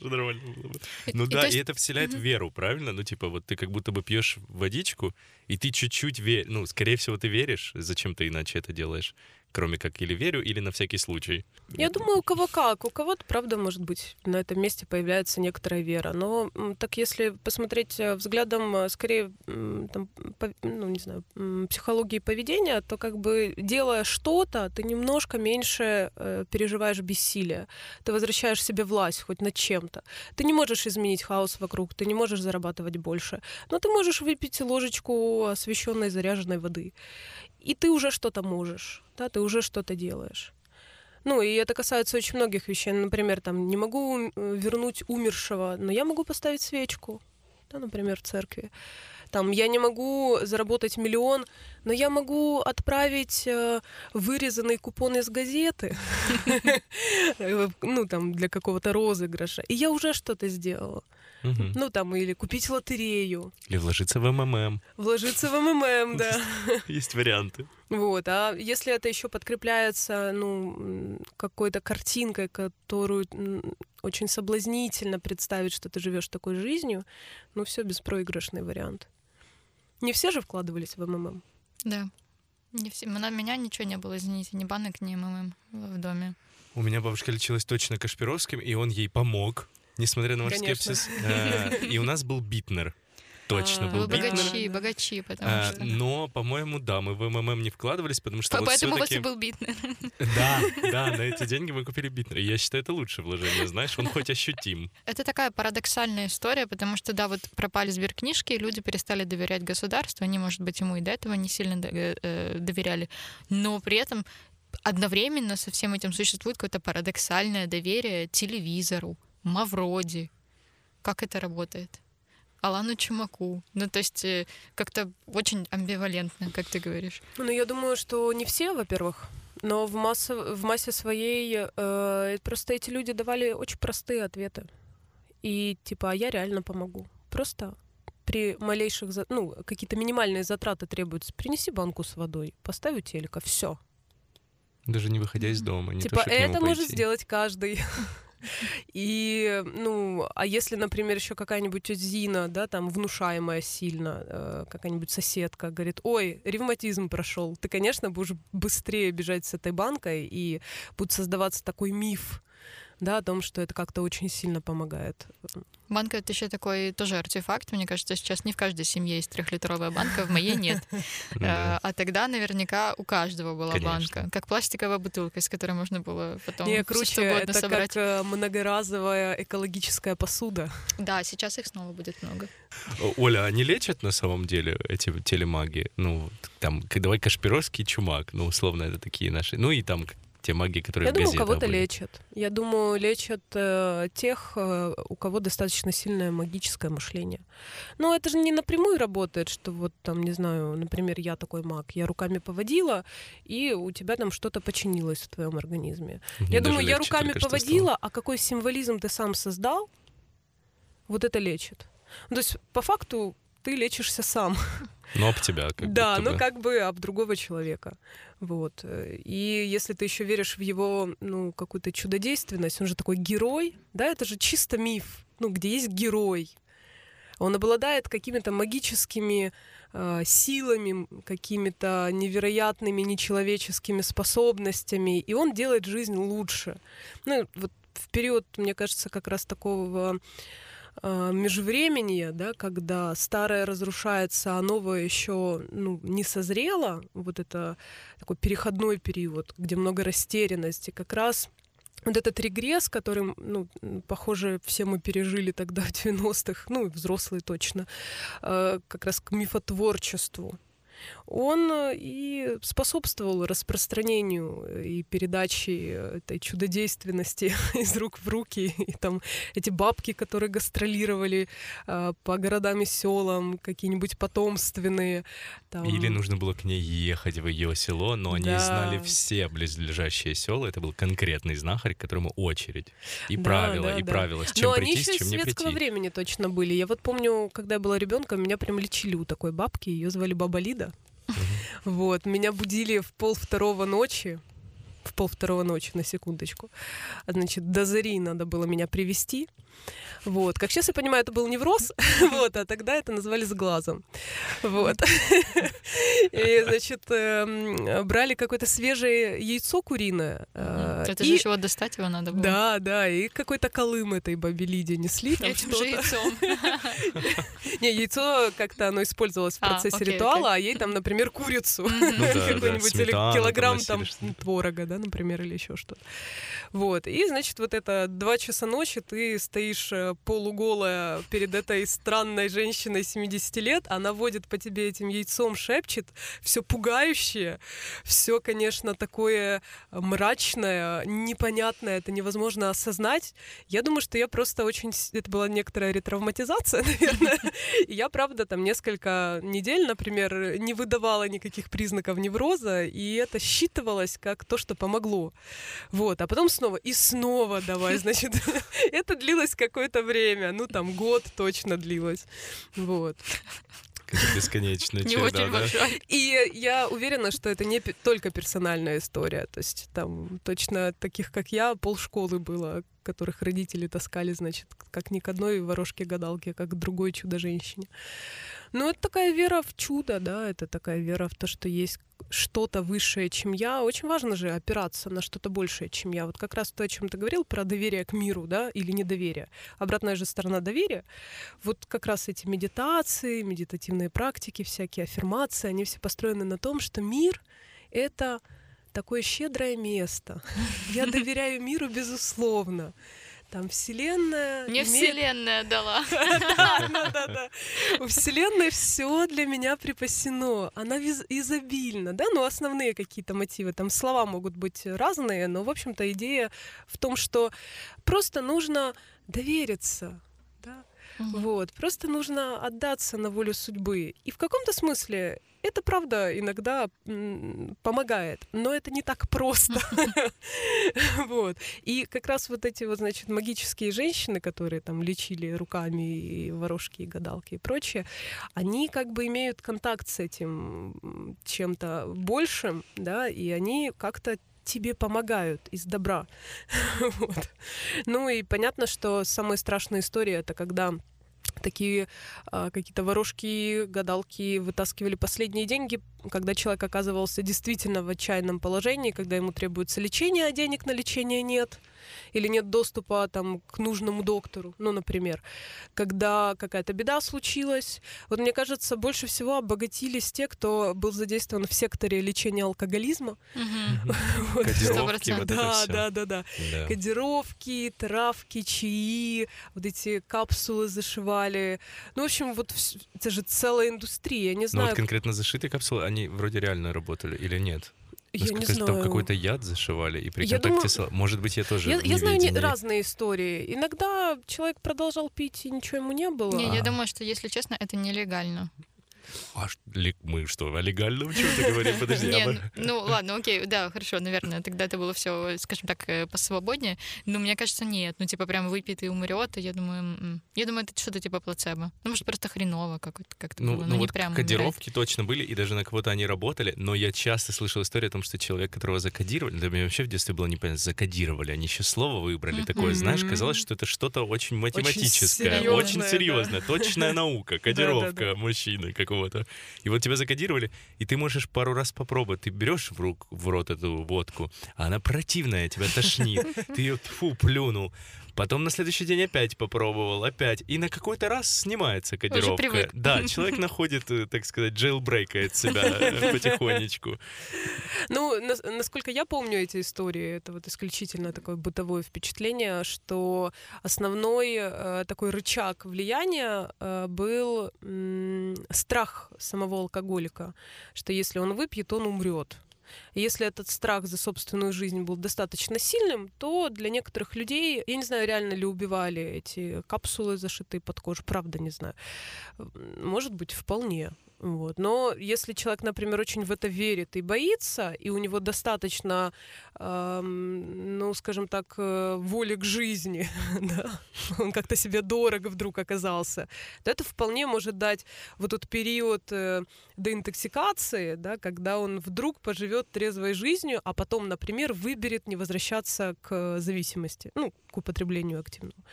[SPEAKER 6] Нормально было бы. Ну
[SPEAKER 5] И
[SPEAKER 6] да,
[SPEAKER 5] то
[SPEAKER 6] и
[SPEAKER 5] есть-
[SPEAKER 6] это вселяет веру, правильно? Ну типа вот ты как будто бы пьешь водичку, и ты чуть-чуть веришь. Ну, скорее всего, ты веришь. Зачем ты иначе это делаешь? Кроме как или верю, или на всякий случай.
[SPEAKER 10] Я думаю, у кого как. У кого-то, правда, может быть, на этом месте появляется некоторая вера. Но так если посмотреть э, взглядом э, скорее там, по- ну, не знаю, психологии поведения, то как бы делая что-то, ты немножко меньше э, переживаешь бессилие. Ты возвращаешь себе власть хоть над чем-то. Ты не можешь изменить хаос вокруг, ты не можешь зарабатывать больше. Но ты можешь выпить ложечку освещенной заряженной воды. И ты уже что-то можешь, да, ты уже что-то делаешь. Ну, и это касается очень многих вещей. Например, там, не могу вернуть умершего, но я могу поставить свечку, да, например, в церкви. Там я не могу заработать миллион, но я могу отправить э, вырезанный купон из газеты, ну там для какого-то розыгрыша, и я уже что-то сделала. Ну там или купить лотерею,
[SPEAKER 6] Или вложиться в МММ.
[SPEAKER 10] вложиться в МММ, да.
[SPEAKER 6] Есть варианты.
[SPEAKER 10] Вот, а если это еще подкрепляется, ну, какой-то картинкой, которую очень соблазнительно представить, что ты живешь такой жизнью, ну, все беспроигрышный вариант. Не все же вкладывались в МММ.
[SPEAKER 5] Да. Не все. На меня ничего не было, извините, ни банок, ни МММ в доме.
[SPEAKER 6] У меня бабушка лечилась точно Кашпировским, и он ей помог, несмотря на ваш
[SPEAKER 10] Конечно.
[SPEAKER 6] скепсис. Э, И у нас был Битнер. Точно
[SPEAKER 10] А,
[SPEAKER 6] был
[SPEAKER 5] Вы
[SPEAKER 10] Битнер.
[SPEAKER 6] Битнер.
[SPEAKER 5] богачи, богачи, потому
[SPEAKER 6] Э,
[SPEAKER 5] что...
[SPEAKER 6] Но, по-моему, да, мы в МММ не вкладывались, потому что вот
[SPEAKER 5] Поэтому у вас и был битный.
[SPEAKER 6] Да, да, на эти деньги мы купили Битнер. Я считаю, это лучшее вложение, знаешь, он хоть ощутим.
[SPEAKER 5] Это такая парадоксальная история, потому что, да, вот пропали сберкнижки, люди перестали доверять государству, они, может быть, ему и до этого не сильно э, э, доверяли, но при этом одновременно со всем этим существует какое-то парадоксальное доверие телевизору, Мавроди. Как это работает? Алану Чумаку. Ну, то есть э, как-то очень амбивалентно, как ты говоришь.
[SPEAKER 10] Ну, я думаю, что не все, во-первых, но в, массе, в массе своей э, просто эти люди давали очень простые ответы. И типа, а я реально помогу. Просто при малейших, за- ну, какие-то минимальные затраты требуются. Принеси банку с водой, поставь у телека, все.
[SPEAKER 6] Даже не выходя из дома. Не то,
[SPEAKER 10] Типа,
[SPEAKER 6] нему
[SPEAKER 10] это может
[SPEAKER 6] пойти.
[SPEAKER 10] сделать каждый. И, ну, а если, например, еще какая-нибудь Зина, да, там, внушаемая сильно, э, какая-нибудь соседка говорит, ой, ревматизм прошел, ты, конечно, будешь быстрее бежать с этой банкой, и будет создаваться такой миф, да, о том, что это как-то очень сильно помогает.
[SPEAKER 5] Банка — это еще такой тоже артефакт. Мне кажется, сейчас не в каждой семье есть трехлитровая банка, в моей нет. Э, А тогда наверняка у каждого была банка. Как пластиковая бутылка, из которой можно было потом
[SPEAKER 10] круче,
[SPEAKER 5] что угодно
[SPEAKER 10] это
[SPEAKER 5] собрать.
[SPEAKER 10] как э, многоразовая экологическая посуда.
[SPEAKER 5] Да, сейчас их снова будет много.
[SPEAKER 6] Оля, они лечат на самом деле эти телемаги? Ну, там, давай Кашпировский Чумак, ну, условно, это такие наши. Ну, и там те маги, которые
[SPEAKER 10] Я
[SPEAKER 6] в
[SPEAKER 10] думаю, кого-то
[SPEAKER 6] были.
[SPEAKER 10] лечат. Я думаю, лечат э, тех, э, у кого достаточно сильное магическое мышление. Но это же не напрямую работает, что вот там, не знаю, например, я такой маг, я руками поводила, и у тебя там что-то починилось в твоем организме.
[SPEAKER 6] Мне
[SPEAKER 10] я думаю, я руками поводила, а какой символизм ты сам создал, вот это лечит. Ну, то есть, по факту, ты лечишься сам.
[SPEAKER 6] Но об тебя как
[SPEAKER 10] да,
[SPEAKER 6] будто
[SPEAKER 10] ну как бы об другого человека. Вот. И если ты еще веришь в его, ну, какую-то чудодейственность, он же такой герой, да, это же чисто миф, ну, где есть герой. Он обладает какими-то магическими э, силами, какими-то невероятными нечеловеческими способностями, и он делает жизнь лучше. Ну, вот в период, мне кажется, как раз такого э, межвременья, да, когда старое разрушается, а новое еще ну, не созрело, вот это такой переходной период, где много растерянности, как раз вот этот регресс, который, ну, похоже, все мы пережили тогда в 90-х, ну, и взрослые точно, э, как раз к мифотворчеству, он э, и способствовал распространению э, и передаче этой чудодейственности из рук в руки. И там эти бабки, которые гастролировали э, по городам и селам, какие-нибудь потомственные. Там...
[SPEAKER 6] Или нужно было к ней ехать в ее село, но они
[SPEAKER 10] Да.
[SPEAKER 6] знали все близлежащие села. Это был конкретный знахарь, к которому очередь. И
[SPEAKER 10] Да,
[SPEAKER 6] правила,
[SPEAKER 10] да,
[SPEAKER 6] и
[SPEAKER 10] да.
[SPEAKER 6] правила, с чем
[SPEAKER 10] Но они
[SPEAKER 6] прийти,
[SPEAKER 10] еще
[SPEAKER 6] с чем не прийти.
[SPEAKER 10] времени точно были. Я вот помню, когда я была ребенком, меня прям лечили у такой бабки, ее звали Баба Лида. Вот, меня будили в пол второго ночи, в пол второго ночи, на секундочку. Значит, до зари надо было меня привести. Вот. Как сейчас я понимаю, это был невроз, вот, а тогда это называли с глазом. Вот. И, значит, эм, брали какое-то свежее яйцо куриное. э,
[SPEAKER 5] Это
[SPEAKER 10] и-
[SPEAKER 5] же еще вот достать его надо было.
[SPEAKER 10] да, да, и какой-то колым этой бабе Лиде несли.
[SPEAKER 5] Этим же яйцом.
[SPEAKER 10] Не, яйцо как-то оно использовалось в
[SPEAKER 5] А,
[SPEAKER 10] процессе ритуала, а ей там, например, курицу.
[SPEAKER 6] Ну
[SPEAKER 10] Какой-нибудь килограмм там творога, да, например, или еще что-то. Вот. И, значит, вот это два часа ночи ты стоишь э, полуголая перед этой странной женщиной 70 лет, она водит по тебе этим яйцом, шепчет, все пугающее, все, конечно, такое мрачное, непонятное, это невозможно осознать. Я думаю, что я просто очень... Это была некоторая ретравматизация, наверное. Я, правда, там несколько недель, например, не выдавала никаких признаков невроза, и это считывалось как то, что помогло. Вот. А потом снова и снова давай, значит. это длилось какое-то время. Ну, там, год точно длилось. Вот.
[SPEAKER 6] Бесконечная
[SPEAKER 5] Не
[SPEAKER 6] череда,
[SPEAKER 5] очень
[SPEAKER 6] да?
[SPEAKER 5] большой.
[SPEAKER 10] И я уверена, что это не только персональная история. То есть там точно таких, как я, полшколы было, которых родители таскали, значит, как ни к одной ворожке-гадалке, как к другой чудо-женщине. Ну, это такая вера в чудо, да, это такая вера в то, что есть что-то высшее, чем я. Очень важно же опираться на что-то большее, чем я. Вот как раз то, о чем ты говорил, про доверие к миру, да, или недоверие. Обратная же сторона доверия. Вот как раз эти медитации, медитативные практики, всякие аффирмации, они все построены на том, что мир — это такое щедрое место. Я доверяю миру, безусловно. Там Вселенная...
[SPEAKER 5] Мне
[SPEAKER 10] имеет-
[SPEAKER 5] Вселенная дала.
[SPEAKER 10] да, да, да. У Вселенной все для меня припасено. Она изобильна, да, ну основные какие-то мотивы, там слова могут быть разные, но, в общем-то, идея в том, что просто нужно довериться, да, вот, просто нужно отдаться на волю судьбы. И в каком-то смысле это, правда, иногда помогает, но это не так просто. Вот. И как раз вот эти вот, значит, магические женщины, которые там лечили руками и ворожки, и гадалки и прочее, они как бы имеют контакт с этим чем-то большим, да, и они как-то тебе помогают из добра. Вот. Ну и понятно, что самая страшная история это когда такие а, какие-то ворожки, гадалки вытаскивали последние деньги, когда человек оказывался действительно в отчаянном положении, когда ему требуется лечение, а денег на лечение нет, или нет доступа там, к нужному доктору, ну, например, когда какая-то беда случилась. Вот мне кажется, больше всего обогатились те, кто был задействован в секторе лечения алкоголизма.
[SPEAKER 6] Кодировки, вот
[SPEAKER 10] Да, да, да, да. Кодировки, травки, чаи, вот эти капсулы зашивали. Ну, в общем, вот это же целая индустрия. Я не
[SPEAKER 6] Ну
[SPEAKER 10] знаю,
[SPEAKER 6] вот конкретно зашитые капсулы, они вроде реально работали или нет?
[SPEAKER 10] я не знаю.
[SPEAKER 6] там какой-то яд зашивали, и при
[SPEAKER 10] Я
[SPEAKER 6] контакте
[SPEAKER 10] думаю-
[SPEAKER 6] с... Может быть, я тоже
[SPEAKER 10] Я,
[SPEAKER 6] в
[SPEAKER 10] я знаю не- разные истории. Иногда человек продолжал пить, и ничего ему не было.
[SPEAKER 5] Не, я думаю, что, если честно, это нелегально.
[SPEAKER 6] А мы что, о легальном чем-то говорим? Подожди,
[SPEAKER 5] Не,
[SPEAKER 6] а мы-
[SPEAKER 5] ну, ладно, окей, да, хорошо, наверное, тогда это было все, скажем так, э, посвободнее. Но мне кажется, нет. Ну, типа, прям выпьет и умрет, я думаю, м-м. я думаю, это что-то типа плацебо. Ну, может, просто хреново как-то как
[SPEAKER 6] Ну,
[SPEAKER 5] было,
[SPEAKER 6] ну
[SPEAKER 5] но не
[SPEAKER 6] вот
[SPEAKER 5] прям
[SPEAKER 6] кодировки точно были, и даже на кого-то они работали, но я часто слышал историю о том, что человек, которого закодировали, для меня вообще в детстве было непонятно, закодировали, они еще слово выбрали такое, знаешь, казалось, что это что-то очень математическое, очень
[SPEAKER 10] да.
[SPEAKER 6] серьезное, точная наука, кодировка мужчины какого-то. И вот тебя закодировали, и ты можешь пару раз попробовать, ты берешь в, рук, в рот эту водку, а она противная, тебя тошнит, ты ее, фу, плюнул, Потом на следующий день опять попробовал, опять. И на какой-то раз снимается кодировка.
[SPEAKER 5] привык.
[SPEAKER 6] Да, человек находит, э, так сказать, джейлбрейкает себя потихонечку.
[SPEAKER 10] Ну, нас- насколько я помню эти истории, это вот исключительно такое бытовое впечатление, что основной э, такой рычаг влияния э, был страх самого алкоголика, что если он выпьет, он умрет. Если этот страх за собственную жизнь был достаточно сильным, то для некоторых людей, я не знаю, реально ли убивали эти капсулы, зашитые под кожу, правда не знаю. Может быть, вполне. Вот. Но если человек, например, очень в это верит и боится, и у него достаточно, эм, ну, скажем так, э, воли к жизни, да, он как-то себе дорого вдруг оказался, то это вполне может дать вот тот период э, деинтоксикации, да, когда он вдруг поживет трезвой жизнью, а потом, например, выберет не возвращаться к зависимости, ну, к употреблению активному.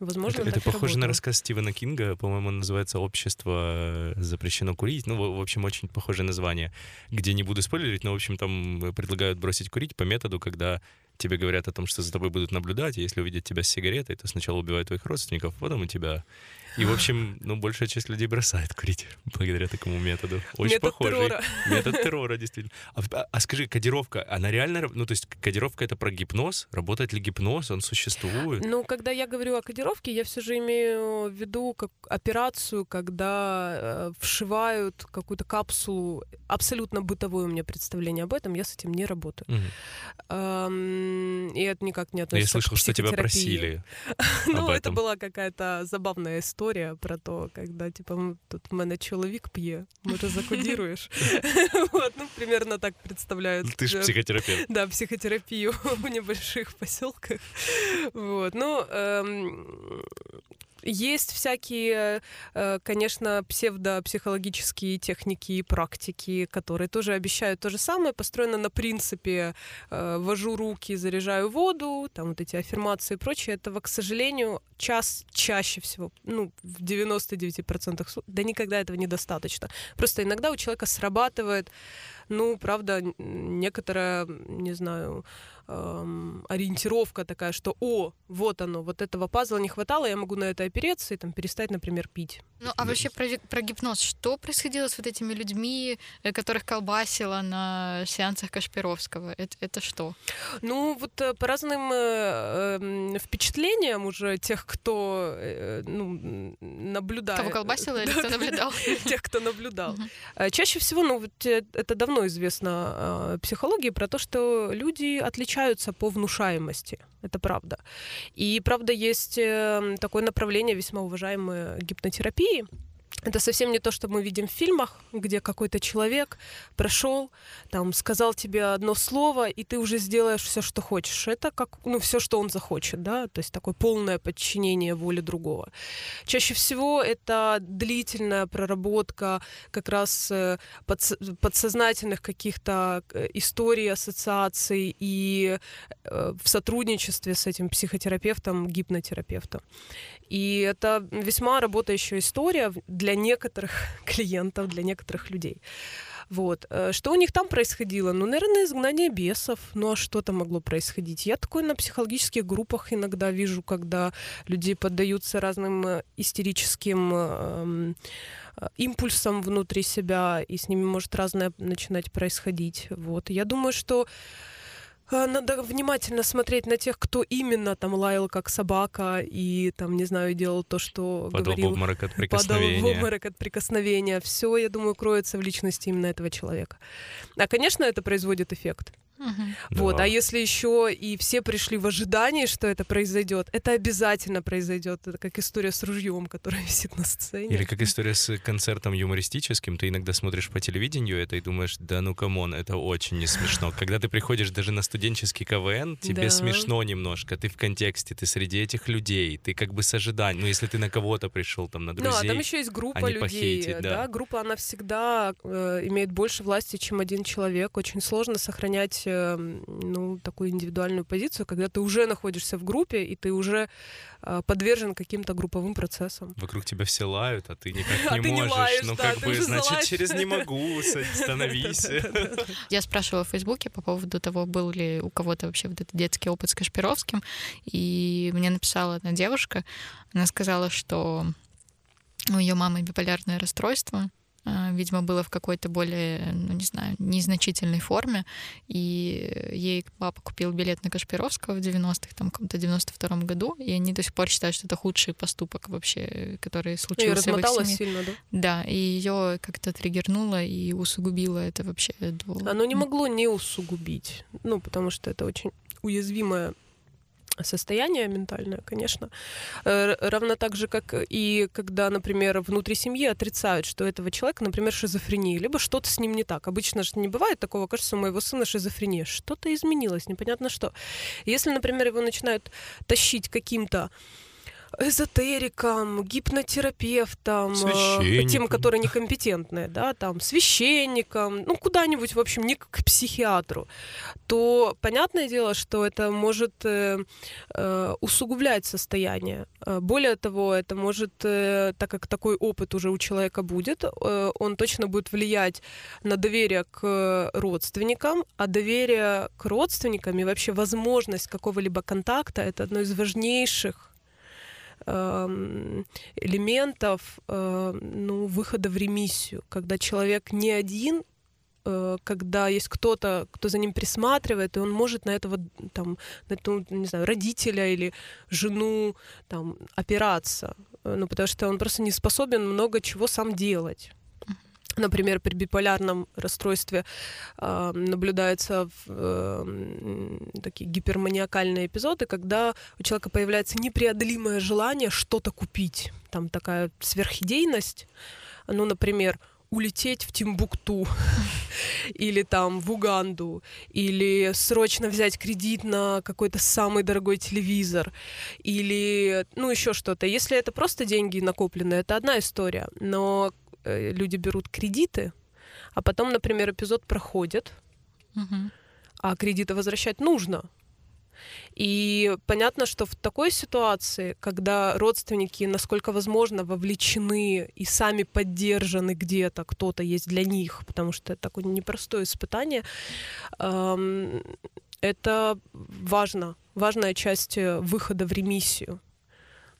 [SPEAKER 10] Возможно,
[SPEAKER 6] Это, это похоже на
[SPEAKER 10] работало.
[SPEAKER 6] рассказ Стивена Кинга, по-моему, он называется «Общество э, запрещено курить». Ну, в общем, очень похожее название, где не буду спойлерить, но, в общем, там предлагают бросить курить по методу, когда тебе говорят о том, что за тобой будут наблюдать, и если увидят тебя с сигаретой, то сначала убивают твоих родственников, потом и тебя. И, в общем, ну, большая часть людей бросает курить благодаря такому методу. Очень
[SPEAKER 10] Метод
[SPEAKER 6] похожий.
[SPEAKER 10] террора.
[SPEAKER 6] Метод террора, действительно. А, а- а скажи, кодировка, она реально, ну, то есть кодировка это про гипноз? Работает ли гипноз? Он существует?
[SPEAKER 10] Ну, когда я говорю о кодировке, я все же имею в виду как операцию, когда э, вшивают какую-то капсулу. Абсолютно бытовое у меня представление об этом, я с этим не работаю.
[SPEAKER 6] Мгм.
[SPEAKER 10] Эм, и это никак не
[SPEAKER 6] Но я
[SPEAKER 10] относится
[SPEAKER 6] слышал,
[SPEAKER 10] к
[SPEAKER 6] что тебя просили.
[SPEAKER 10] Ну, это была какая-то забавная история про то, когда, типа, м, тут в мене чоловік п'є, може закодируєш? Вот, ну, примерно так представляют.
[SPEAKER 6] Ты же
[SPEAKER 10] э,
[SPEAKER 6] психотерапевт.
[SPEAKER 10] Да, психотерапию в небольших поселках. Вот. Ну, эм, есть всякие, э, конечно, псевдопсихологические техники и практики, которые тоже обещают то же самое, построено на принципе э, вожу руки, заряжаю воду, там вот эти аффирмации и прочее. Этого, к сожалению, час чаще всего, ну, в 99% слу- да никогда этого недостаточно. Просто иногда у человека срабатывает, ну, правда, некоторая, не знаю, эм, ориентировка такая, что, о, вот оно, вот этого пазла не хватало, я могу на это опереться и там перестать, например, пить.
[SPEAKER 5] Ну, а вообще про, про гипноз. Что происходило с вот этими людьми, э, которых колбасило на сеансах Кашпировского? Это, это что?
[SPEAKER 10] Ну, вот э, по разным э, эм, впечатлениям уже тех, кто э, ну, наблюдает.
[SPEAKER 5] Кого колбасило или кто наблюдал?
[SPEAKER 10] Тех, кто наблюдал. Э, Чаще всего, ну, вот это давно известно э, психологии про то, что люди отличаются по внушаемости. Это правда. И правда есть э, такое направление, весьма уважаемое гипнотерапии. Это совсем не то, что мы видим в фильмах, где какой-то человек прошел, там сказал тебе одно слово, и ты уже сделаешь все, что хочешь. Это как, ну, все, что он захочет, да, то есть такое полное подчинение воле другого. Чаще всего это длительная проработка как раз э, подс- подсознательных каких-то э, историй, ассоциаций и э, в сотрудничестве с этим психотерапевтом, гипнотерапевтом. И это весьма работающая история в- для некоторых клиентов, для некоторых людей. Вот. Э, Что у них там происходило? Ну, наверное, изгнание бесов. Ну, а что там могло происходить? Я такое на психологических группах иногда вижу, когда люди поддаются разным э, истерическим эм, э, импульсам внутри себя, и с ними может разное начинать происходить. Вот. Я думаю, что надо внимательно смотреть на тех, кто именно там лаял как собака и там, не знаю, делал то, что
[SPEAKER 6] Падал в
[SPEAKER 10] говорил.
[SPEAKER 6] обморок от
[SPEAKER 10] Падал в
[SPEAKER 6] прикосновения.
[SPEAKER 10] обморок от прикосновения. Все, я думаю, кроется в личности именно этого человека. А, конечно, это производит эффект. Вот,
[SPEAKER 6] Да.
[SPEAKER 10] а если еще и все пришли в ожидании, что это произойдет, это обязательно произойдет. Это как история с ружьем, которая висит на сцене.
[SPEAKER 6] Или как история с концертом юмористическим, ты иногда смотришь по телевидению это и думаешь, да ну come on, это очень не смешно. Когда ты приходишь даже на студенческий КВН, тебе
[SPEAKER 10] Да.
[SPEAKER 6] смешно немножко, ты в контексте, ты среди этих людей, ты как бы с ожиданием, ну если ты на кого-то пришел, там, на
[SPEAKER 10] Ну, а
[SPEAKER 6] друзей.
[SPEAKER 10] там еще есть группа
[SPEAKER 6] а не
[SPEAKER 10] людей.
[SPEAKER 6] похейтить, да.
[SPEAKER 10] группа, она всегда э, имеет больше власти, чем один человек. Очень сложно сохранять э, ну, такую индивидуальную позицию, когда ты уже находишься в группе, и ты уже э, подвержен каким-то групповым процессам.
[SPEAKER 6] Вокруг тебя все лают, а ты никак
[SPEAKER 10] А
[SPEAKER 6] не
[SPEAKER 10] ты не
[SPEAKER 6] можешь.
[SPEAKER 10] лаешь,
[SPEAKER 6] ну
[SPEAKER 10] да,
[SPEAKER 6] как
[SPEAKER 10] ты
[SPEAKER 6] бы, значит,
[SPEAKER 10] залазь.
[SPEAKER 6] через не могу, становись.
[SPEAKER 5] Я спрашивала в Фейсбуке по поводу того, был ли у кого-то вообще вот этот детский опыт с Кашпировским, и мне написала одна девушка, она сказала, что у ее мамы биполярное расстройство, а, видимо, было в какой-то более, ну, не знаю, незначительной форме, и ей папа купил билет на Кашпировского в 90-х, там, в каком-то 92-м году, и они до сих пор считают, что это худший поступок вообще, который
[SPEAKER 10] Ну,
[SPEAKER 5] случился в их семье.
[SPEAKER 10] сильно, да?
[SPEAKER 5] Да, и ее как-то триггернуло и усугубило это вообще до...
[SPEAKER 10] Оно не могло не усугубить. Ну, потому что это очень уязвимое состояние ментальное, конечно. Э, Равно так же, как и когда, например, внутри семьи отрицают, что этого человека, например, шизофрения, либо что-то с ним не так. Обычно же не бывает такого, кажется, у моего сына шизофрения. Что-то изменилось, непонятно что. Если, например, его начинают тащить каким-то эзотерикам, гипнотерапевтам, э, тем, которые некомпетентные, да, там, священникам, ну, куда-нибудь, в общем, не к психиатру, то понятное дело, что это может э, э, усугублять состояние. Э, Более того, это может, э, так как такой опыт уже у человека будет, э, он точно будет влиять на доверие к родственникам, а доверие к родственникам и вообще возможность какого-либо контакта — это одно из важнейших элементов э, ну, выхода в ремиссию, когда человек не один, э, когда есть кто-то, кто за ним присматривает, и он может на этого там, на эту, не знаю, родителя или жену там опираться, Э, ну, потому что он просто не способен много чего сам делать. Например, при биполярном расстройстве э, наблюдаются э, такие гиперманиакальные эпизоды, когда у человека появляется непреодолимое желание что-то купить. Там такая сверхидейность. Ну, например, улететь в Тимбукту или там в Уганду, или срочно взять кредит на какой-то самый дорогой телевизор, или ну еще что-то. Если это просто деньги накопленные, это одна история. Но люди берут кредиты, а потом, например, эпизод проходит, а кредиты возвращать нужно. И понятно, что в такой ситуации, когда родственники, насколько возможно, вовлечены и сами поддержаны где-то, кто-то есть для них, потому что это такое непростое испытание, эм, это важно, важная часть э, выхода в ремиссию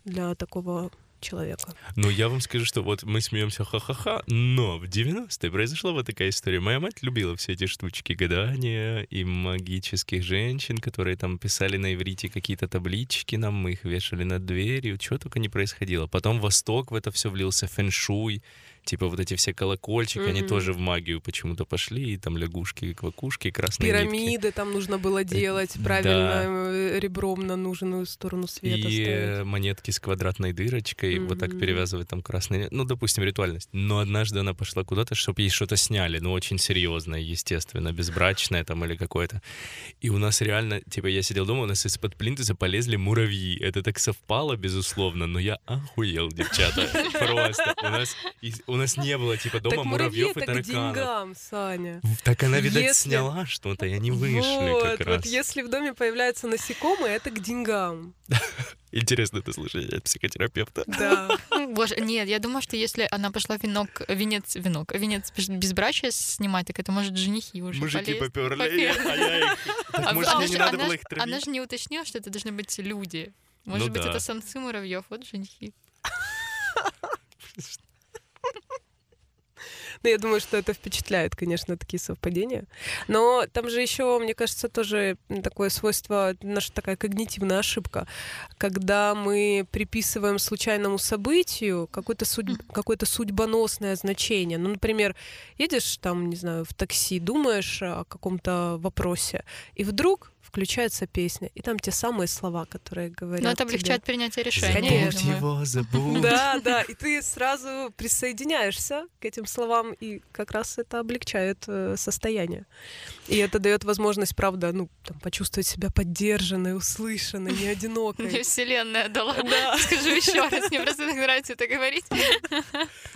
[SPEAKER 10] для такого человека.
[SPEAKER 6] Ну, я вам скажу, что вот мы смеемся ха-ха-ха, но в 90-е произошла вот такая история. Моя мать любила все эти штучки гадания и магических женщин, которые там писали на иврите какие-то таблички нам, мы их вешали над дверью, чего только не происходило. Потом Восток в это все влился, фэншуй, типа вот эти все колокольчики, mm-hmm. они тоже в магию почему-то пошли, и там лягушки, квакушки, красные
[SPEAKER 10] Пирамиды
[SPEAKER 6] нитки.
[SPEAKER 10] там нужно было э, делать правильно да. Э, ребром на нужную сторону света.
[SPEAKER 6] И
[SPEAKER 10] ставить.
[SPEAKER 6] монетки с квадратной дырочкой, mm-hmm. вот так перевязывать там красные, ну, допустим, ритуальность. Но однажды она пошла куда-то, чтобы ей что-то сняли, ну, очень серьезное, естественно, безбрачное там или какое-то. И у нас реально, типа, я сидел дома, у нас из-под плинтуса полезли муравьи. Это так совпало, безусловно, но я охуел, девчата. Просто. У нас, у нас не было, типа, дома так муравьев и тараканов.
[SPEAKER 10] деньгам, Саня.
[SPEAKER 6] Так она, видать, если... сняла что-то, и они вышли
[SPEAKER 10] вот,
[SPEAKER 6] как раз.
[SPEAKER 10] Вот если в доме появляются насекомые, это к деньгам.
[SPEAKER 6] Интересно это слышать от психотерапевта.
[SPEAKER 10] Да.
[SPEAKER 5] Боже, нет, я думаю, что если она пошла венок, венец, венок, венец безбрачия снимать, так это может женихи уже
[SPEAKER 6] Мужики
[SPEAKER 5] полезть.
[SPEAKER 6] поперли, а я их... Так,
[SPEAKER 5] А
[SPEAKER 6] может, мне не надо
[SPEAKER 5] она
[SPEAKER 6] было их травить?
[SPEAKER 5] Она же не уточнила, что это должны быть люди. Может
[SPEAKER 6] Ну
[SPEAKER 5] быть,
[SPEAKER 6] да.
[SPEAKER 5] это самцы муравьев, вот женихи.
[SPEAKER 10] Ну, я думаю, что это впечатляет, конечно, такие совпадения. Но там же еще, мне кажется, тоже такое свойство, наша такая когнитивная ошибка, когда мы приписываем случайному событию какое-то судь- какое-то судьбоносное значение. Ну, например, едешь там, не знаю, в такси, думаешь о каком-то вопросе, и вдруг включается песня, и там те самые слова, которые говорят
[SPEAKER 5] Но это
[SPEAKER 10] тебе.
[SPEAKER 5] облегчает принятие решения.
[SPEAKER 10] Забудь
[SPEAKER 6] его, забудь.
[SPEAKER 10] Да, да, и ты сразу присоединяешься к этим словам, и как раз это облегчает э, состояние. И это дает возможность, правда, ну, там, почувствовать себя поддержанной, услышанной, не
[SPEAKER 5] Мне
[SPEAKER 10] одинокой.
[SPEAKER 5] вселенная дала.
[SPEAKER 10] Да.
[SPEAKER 5] Скажу еще раз, мне просто так нравится это говорить.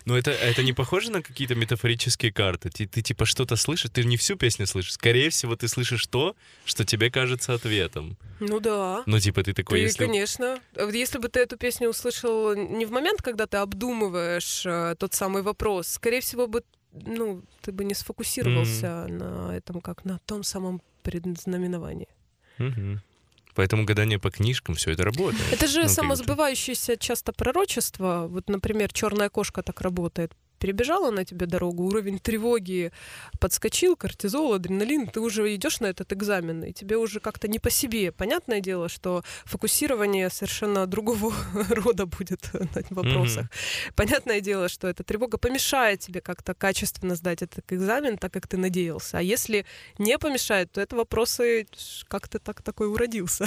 [SPEAKER 6] Но это, это не похоже на какие-то метафорические карты? Ты, ты типа что-то слышишь, ты не всю песню слышишь. Скорее всего, ты слышишь то, что тебе кажется ответом.
[SPEAKER 10] Ну да.
[SPEAKER 6] Ну, типа, ты такой,
[SPEAKER 10] Ты,
[SPEAKER 6] если...
[SPEAKER 10] конечно. А Если бы ты эту песню услышал не в момент, когда ты обдумываешь э, тот самый вопрос, скорее всего бы, ну, ты бы не сфокусировался на этом как на том самом предзнаменовании.
[SPEAKER 6] Мгм. Поэтому гадание по книжкам, все это работает.
[SPEAKER 10] Это же
[SPEAKER 6] Ну,
[SPEAKER 10] самосбывающееся часто пророчество. Вот, например, черная кошка так работает. Перебежала на тебе дорогу, уровень тревоги подскочил, кортизол, адреналин, ты уже идешь на этот экзамен, и тебе уже как-то не по себе. Понятное дело, что фокусирование совершенно другого рода будет на вопросах. Понятное дело, что эта тревога помешает тебе как-то качественно сдать этот экзамен, так как ты надеялся. А если не помешает, то это вопросы, как ты так такой уродился.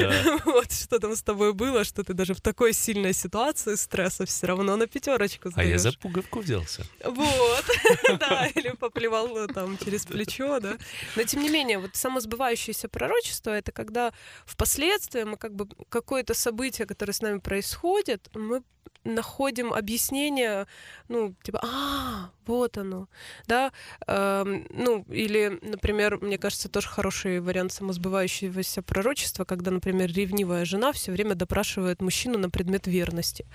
[SPEAKER 6] Да.
[SPEAKER 10] Вот что там с тобой было, что ты даже в такой сильной ситуации стресса все равно на пятерочку
[SPEAKER 6] А я
[SPEAKER 10] сдаешь.
[SPEAKER 6] Пуговку взялся.
[SPEAKER 10] Вот, да, или поплевал ну, там через плечо, да. Но тем не менее, вот самосбывающееся пророчество — это когда впоследствии мы как бы какое-то событие, которое с нами происходит, мы находим объяснение, ну, типа, а, вот оно, да, Эм, ну, или, например, мне кажется, тоже хороший вариант самосбывающегося пророчества, когда, например, ревнивая жена все время допрашивает мужчину на предмет верности,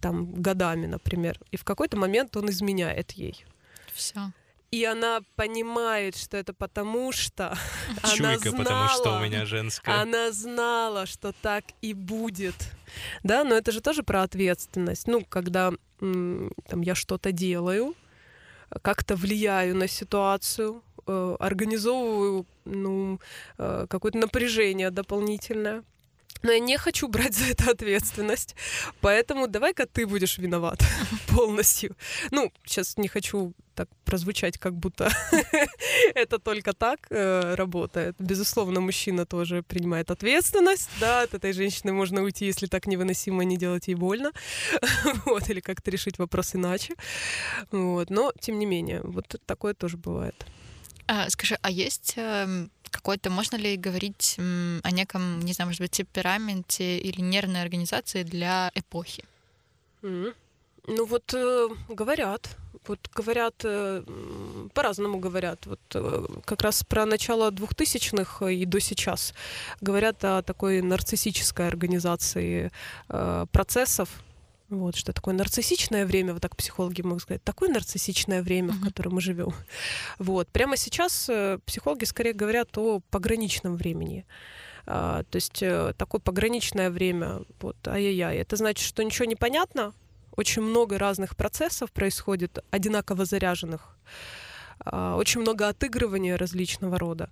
[SPEAKER 10] там, годами, например, и в какой-то момент он изменяет ей.
[SPEAKER 5] Все.
[SPEAKER 10] И она понимает, что это потому что она
[SPEAKER 6] Чуйка, потому что у
[SPEAKER 10] знала,
[SPEAKER 6] меня женская.
[SPEAKER 10] она знала, что так и будет. да, но это же тоже про ответственность. Ну, когда там я что-то делаю, как-то влияю на ситуацию, э, организовываю ну, э, какое-то напряжение дополнительное. Но я не хочу брать за это ответственность. Поэтому давай-ка ты будешь виноват полностью. Ну, сейчас не хочу так прозвучать, как будто это только так э, работает. Безусловно, мужчина тоже принимает ответственность, да, от этой женщины можно уйти, если так невыносимо не делать ей больно, вот, или как-то решить вопрос иначе, вот, но, тем не менее, вот такое тоже бывает.
[SPEAKER 5] А, скажи, а есть эм, какой-то, можно ли говорить о неком, не знаю, может быть, темпераменте или нервной организации для эпохи?
[SPEAKER 10] М. Ну вот э, говорят, вот говорят, э, по-разному говорят. Вот э, как раз про начало 2000-х и до сейчас говорят о такой нарциссической организации э, процессов. Вот, что такое нарциссичное время, вот так психологи могут сказать, такое нарциссичное время, в
[SPEAKER 5] Мгм.
[SPEAKER 10] котором мы живем. Вот. Прямо сейчас э, психологи скорее говорят о пограничном времени. А, то есть э, такое пограничное время, вот, ай-яй-яй. Это значит, что ничего не понятно, очень много разных процессов происходит, одинаково заряженных, а, очень много отыгрывания различного рода.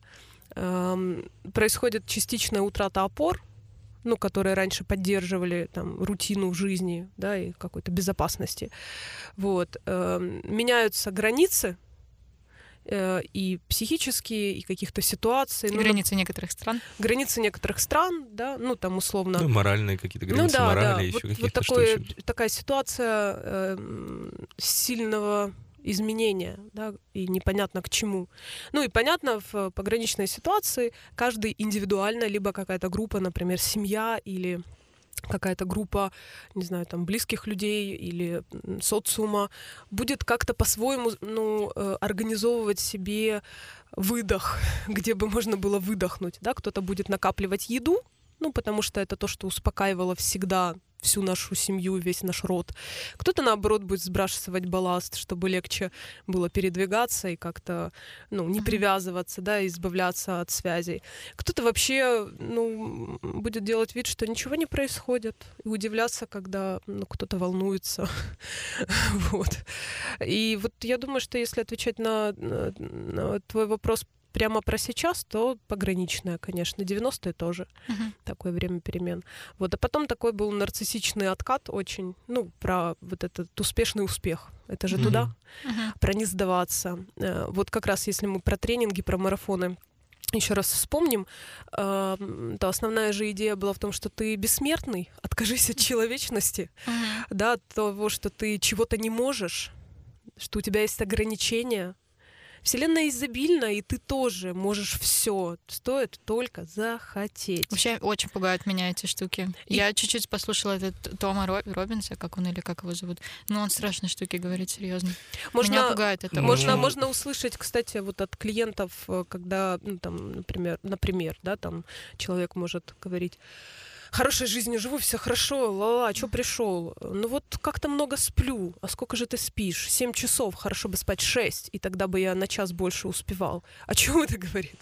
[SPEAKER 10] Ам, Происходит частичная утрата опор, ну, которые раньше поддерживали там, рутину в жизни да, и какой-то безопасности. Вот. Эм, Меняются границы, э, и психические, и каких-то ситуаций.
[SPEAKER 5] И
[SPEAKER 10] Ну,
[SPEAKER 5] границы некоторых стран?
[SPEAKER 10] границы некоторых стран, да, ну там условно.
[SPEAKER 6] Ну, моральные какие-то
[SPEAKER 10] Ну
[SPEAKER 6] границы,
[SPEAKER 10] да,
[SPEAKER 6] морали,
[SPEAKER 10] да.
[SPEAKER 6] еще
[SPEAKER 10] Вот, вот
[SPEAKER 6] каких-то
[SPEAKER 10] такое,
[SPEAKER 6] штучек.
[SPEAKER 10] такая ситуация эм, сильного изменения, да, и непонятно к чему. Ну и понятно, в пограничной ситуации каждый индивидуально, либо какая-то группа, например, семья или какая-то группа, не знаю, там, близких людей или социума будет как-то по-своему, ну, э, организовывать себе выдох, где бы можно было выдохнуть, да, кто-то будет накапливать еду, ну, потому что это то, что успокаивало всегда всю нашу семью, весь наш род. Кто-то, наоборот, будет сбрасывать балласт, чтобы легче было передвигаться и как-то, ну, не привязываться, да, и избавляться от связей. Кто-то вообще, ну, будет делать вид, что ничего не происходит, и удивляться, когда, ну, кто-то волнуется. Вот. И вот я думаю, что если отвечать на, на- на твой вопрос прямо про сейчас, то пограничное, конечно. 90-е тоже
[SPEAKER 5] Мгм.
[SPEAKER 10] такое время перемен. Вот, а потом такой был нарциссичный откат очень, ну, про вот этот успешный успех. Это же
[SPEAKER 6] Мгм.
[SPEAKER 10] туда,
[SPEAKER 5] Мгм.
[SPEAKER 10] про не сдаваться. Э, Вот как раз если мы про тренинги, про марафоны еще раз вспомним, эм, то основная же идея была в том, что ты бессмертный, откажись от человечности, да, от того, что ты чего-то не можешь, что у тебя есть ограничения. Вселенная изобильна, и ты тоже можешь все. Стоит только захотеть.
[SPEAKER 5] Вообще очень пугают меня эти штуки.
[SPEAKER 10] И-
[SPEAKER 5] Я чуть-чуть послушала этот Тома Ро- Робинса, как он или как его зовут. Ну, он страшные штуки говорит, серьезно. Меня
[SPEAKER 10] Можно,
[SPEAKER 5] пугает это.
[SPEAKER 10] можно, можно услышать, кстати, вот от клиентов, э, когда, ну, там, например, например, да, там человек может говорить, хорошей жизнью живу, все хорошо, ла-ла, что пришел? Ну вот как-то много сплю. А сколько же ты спишь? Семь часов, хорошо бы спать шесть, и тогда бы я на час больше успевал. О чем это говорит?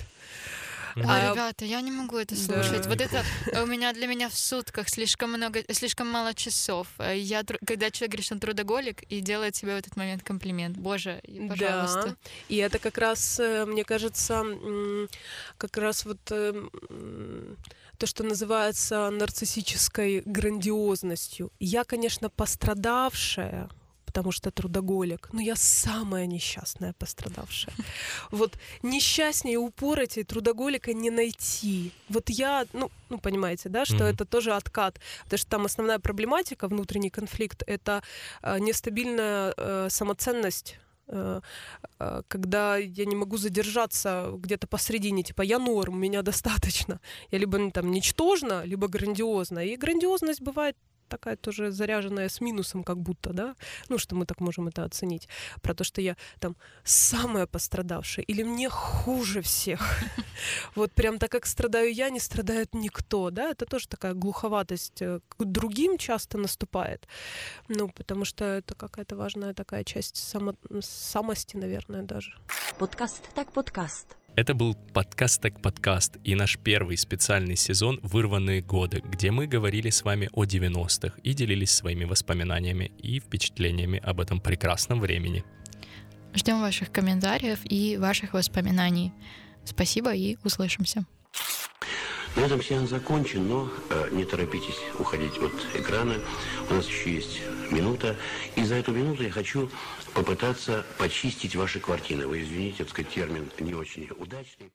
[SPEAKER 5] А,
[SPEAKER 10] А,
[SPEAKER 5] ребята, я не могу это
[SPEAKER 10] да.
[SPEAKER 5] слушать. Вот это у меня для меня в сутках слишком много, слишком мало часов. Я, когда человек говорит, что он трудоголик и делает себе в этот момент комплимент, боже, пожалуйста.
[SPEAKER 10] Да. И это как раз, э, мне кажется, как раз вот э, м, то, что называется нарциссической грандиозностью. Я, конечно, пострадавшая, потому что трудоголик, но я самая несчастная пострадавшая. Вот несчастнее упоротей трудоголика не найти. Вот я, ну, ну понимаете, да, что
[SPEAKER 6] Мгм.
[SPEAKER 10] это тоже откат, потому что там основная проблематика, внутренний конфликт, это э, нестабильная э, самоценность когда я не могу задержаться где-то посредине, типа я норм, меня достаточно. Я либо ну, там ничтожна, либо грандиозна. И грандиозность бывает такая тоже заряженная с минусом как будто, да, ну, что мы так можем это оценить, про то, что я там самая пострадавшая или мне хуже всех. Вот прям так, как страдаю я, не страдает никто, да, это тоже такая глуховатость э, к другим часто наступает, ну, потому что это какая-то важная такая часть само- самости, наверное, даже.
[SPEAKER 4] Подкаст так подкаст.
[SPEAKER 6] Это был подкаст так подкаст и наш первый специальный сезон «Вырванные годы», где мы говорили с вами о 90-х и делились своими воспоминаниями и впечатлениями об этом прекрасном времени.
[SPEAKER 5] Ждем ваших комментариев и ваших воспоминаний. Спасибо и услышимся.
[SPEAKER 11] На этом сеанс закончен, но э, не торопитесь уходить от экрана. У нас еще есть минута. И за эту минуту я хочу попытаться почистить ваши квартиры. Вы извините, так сказать, термин не очень удачный.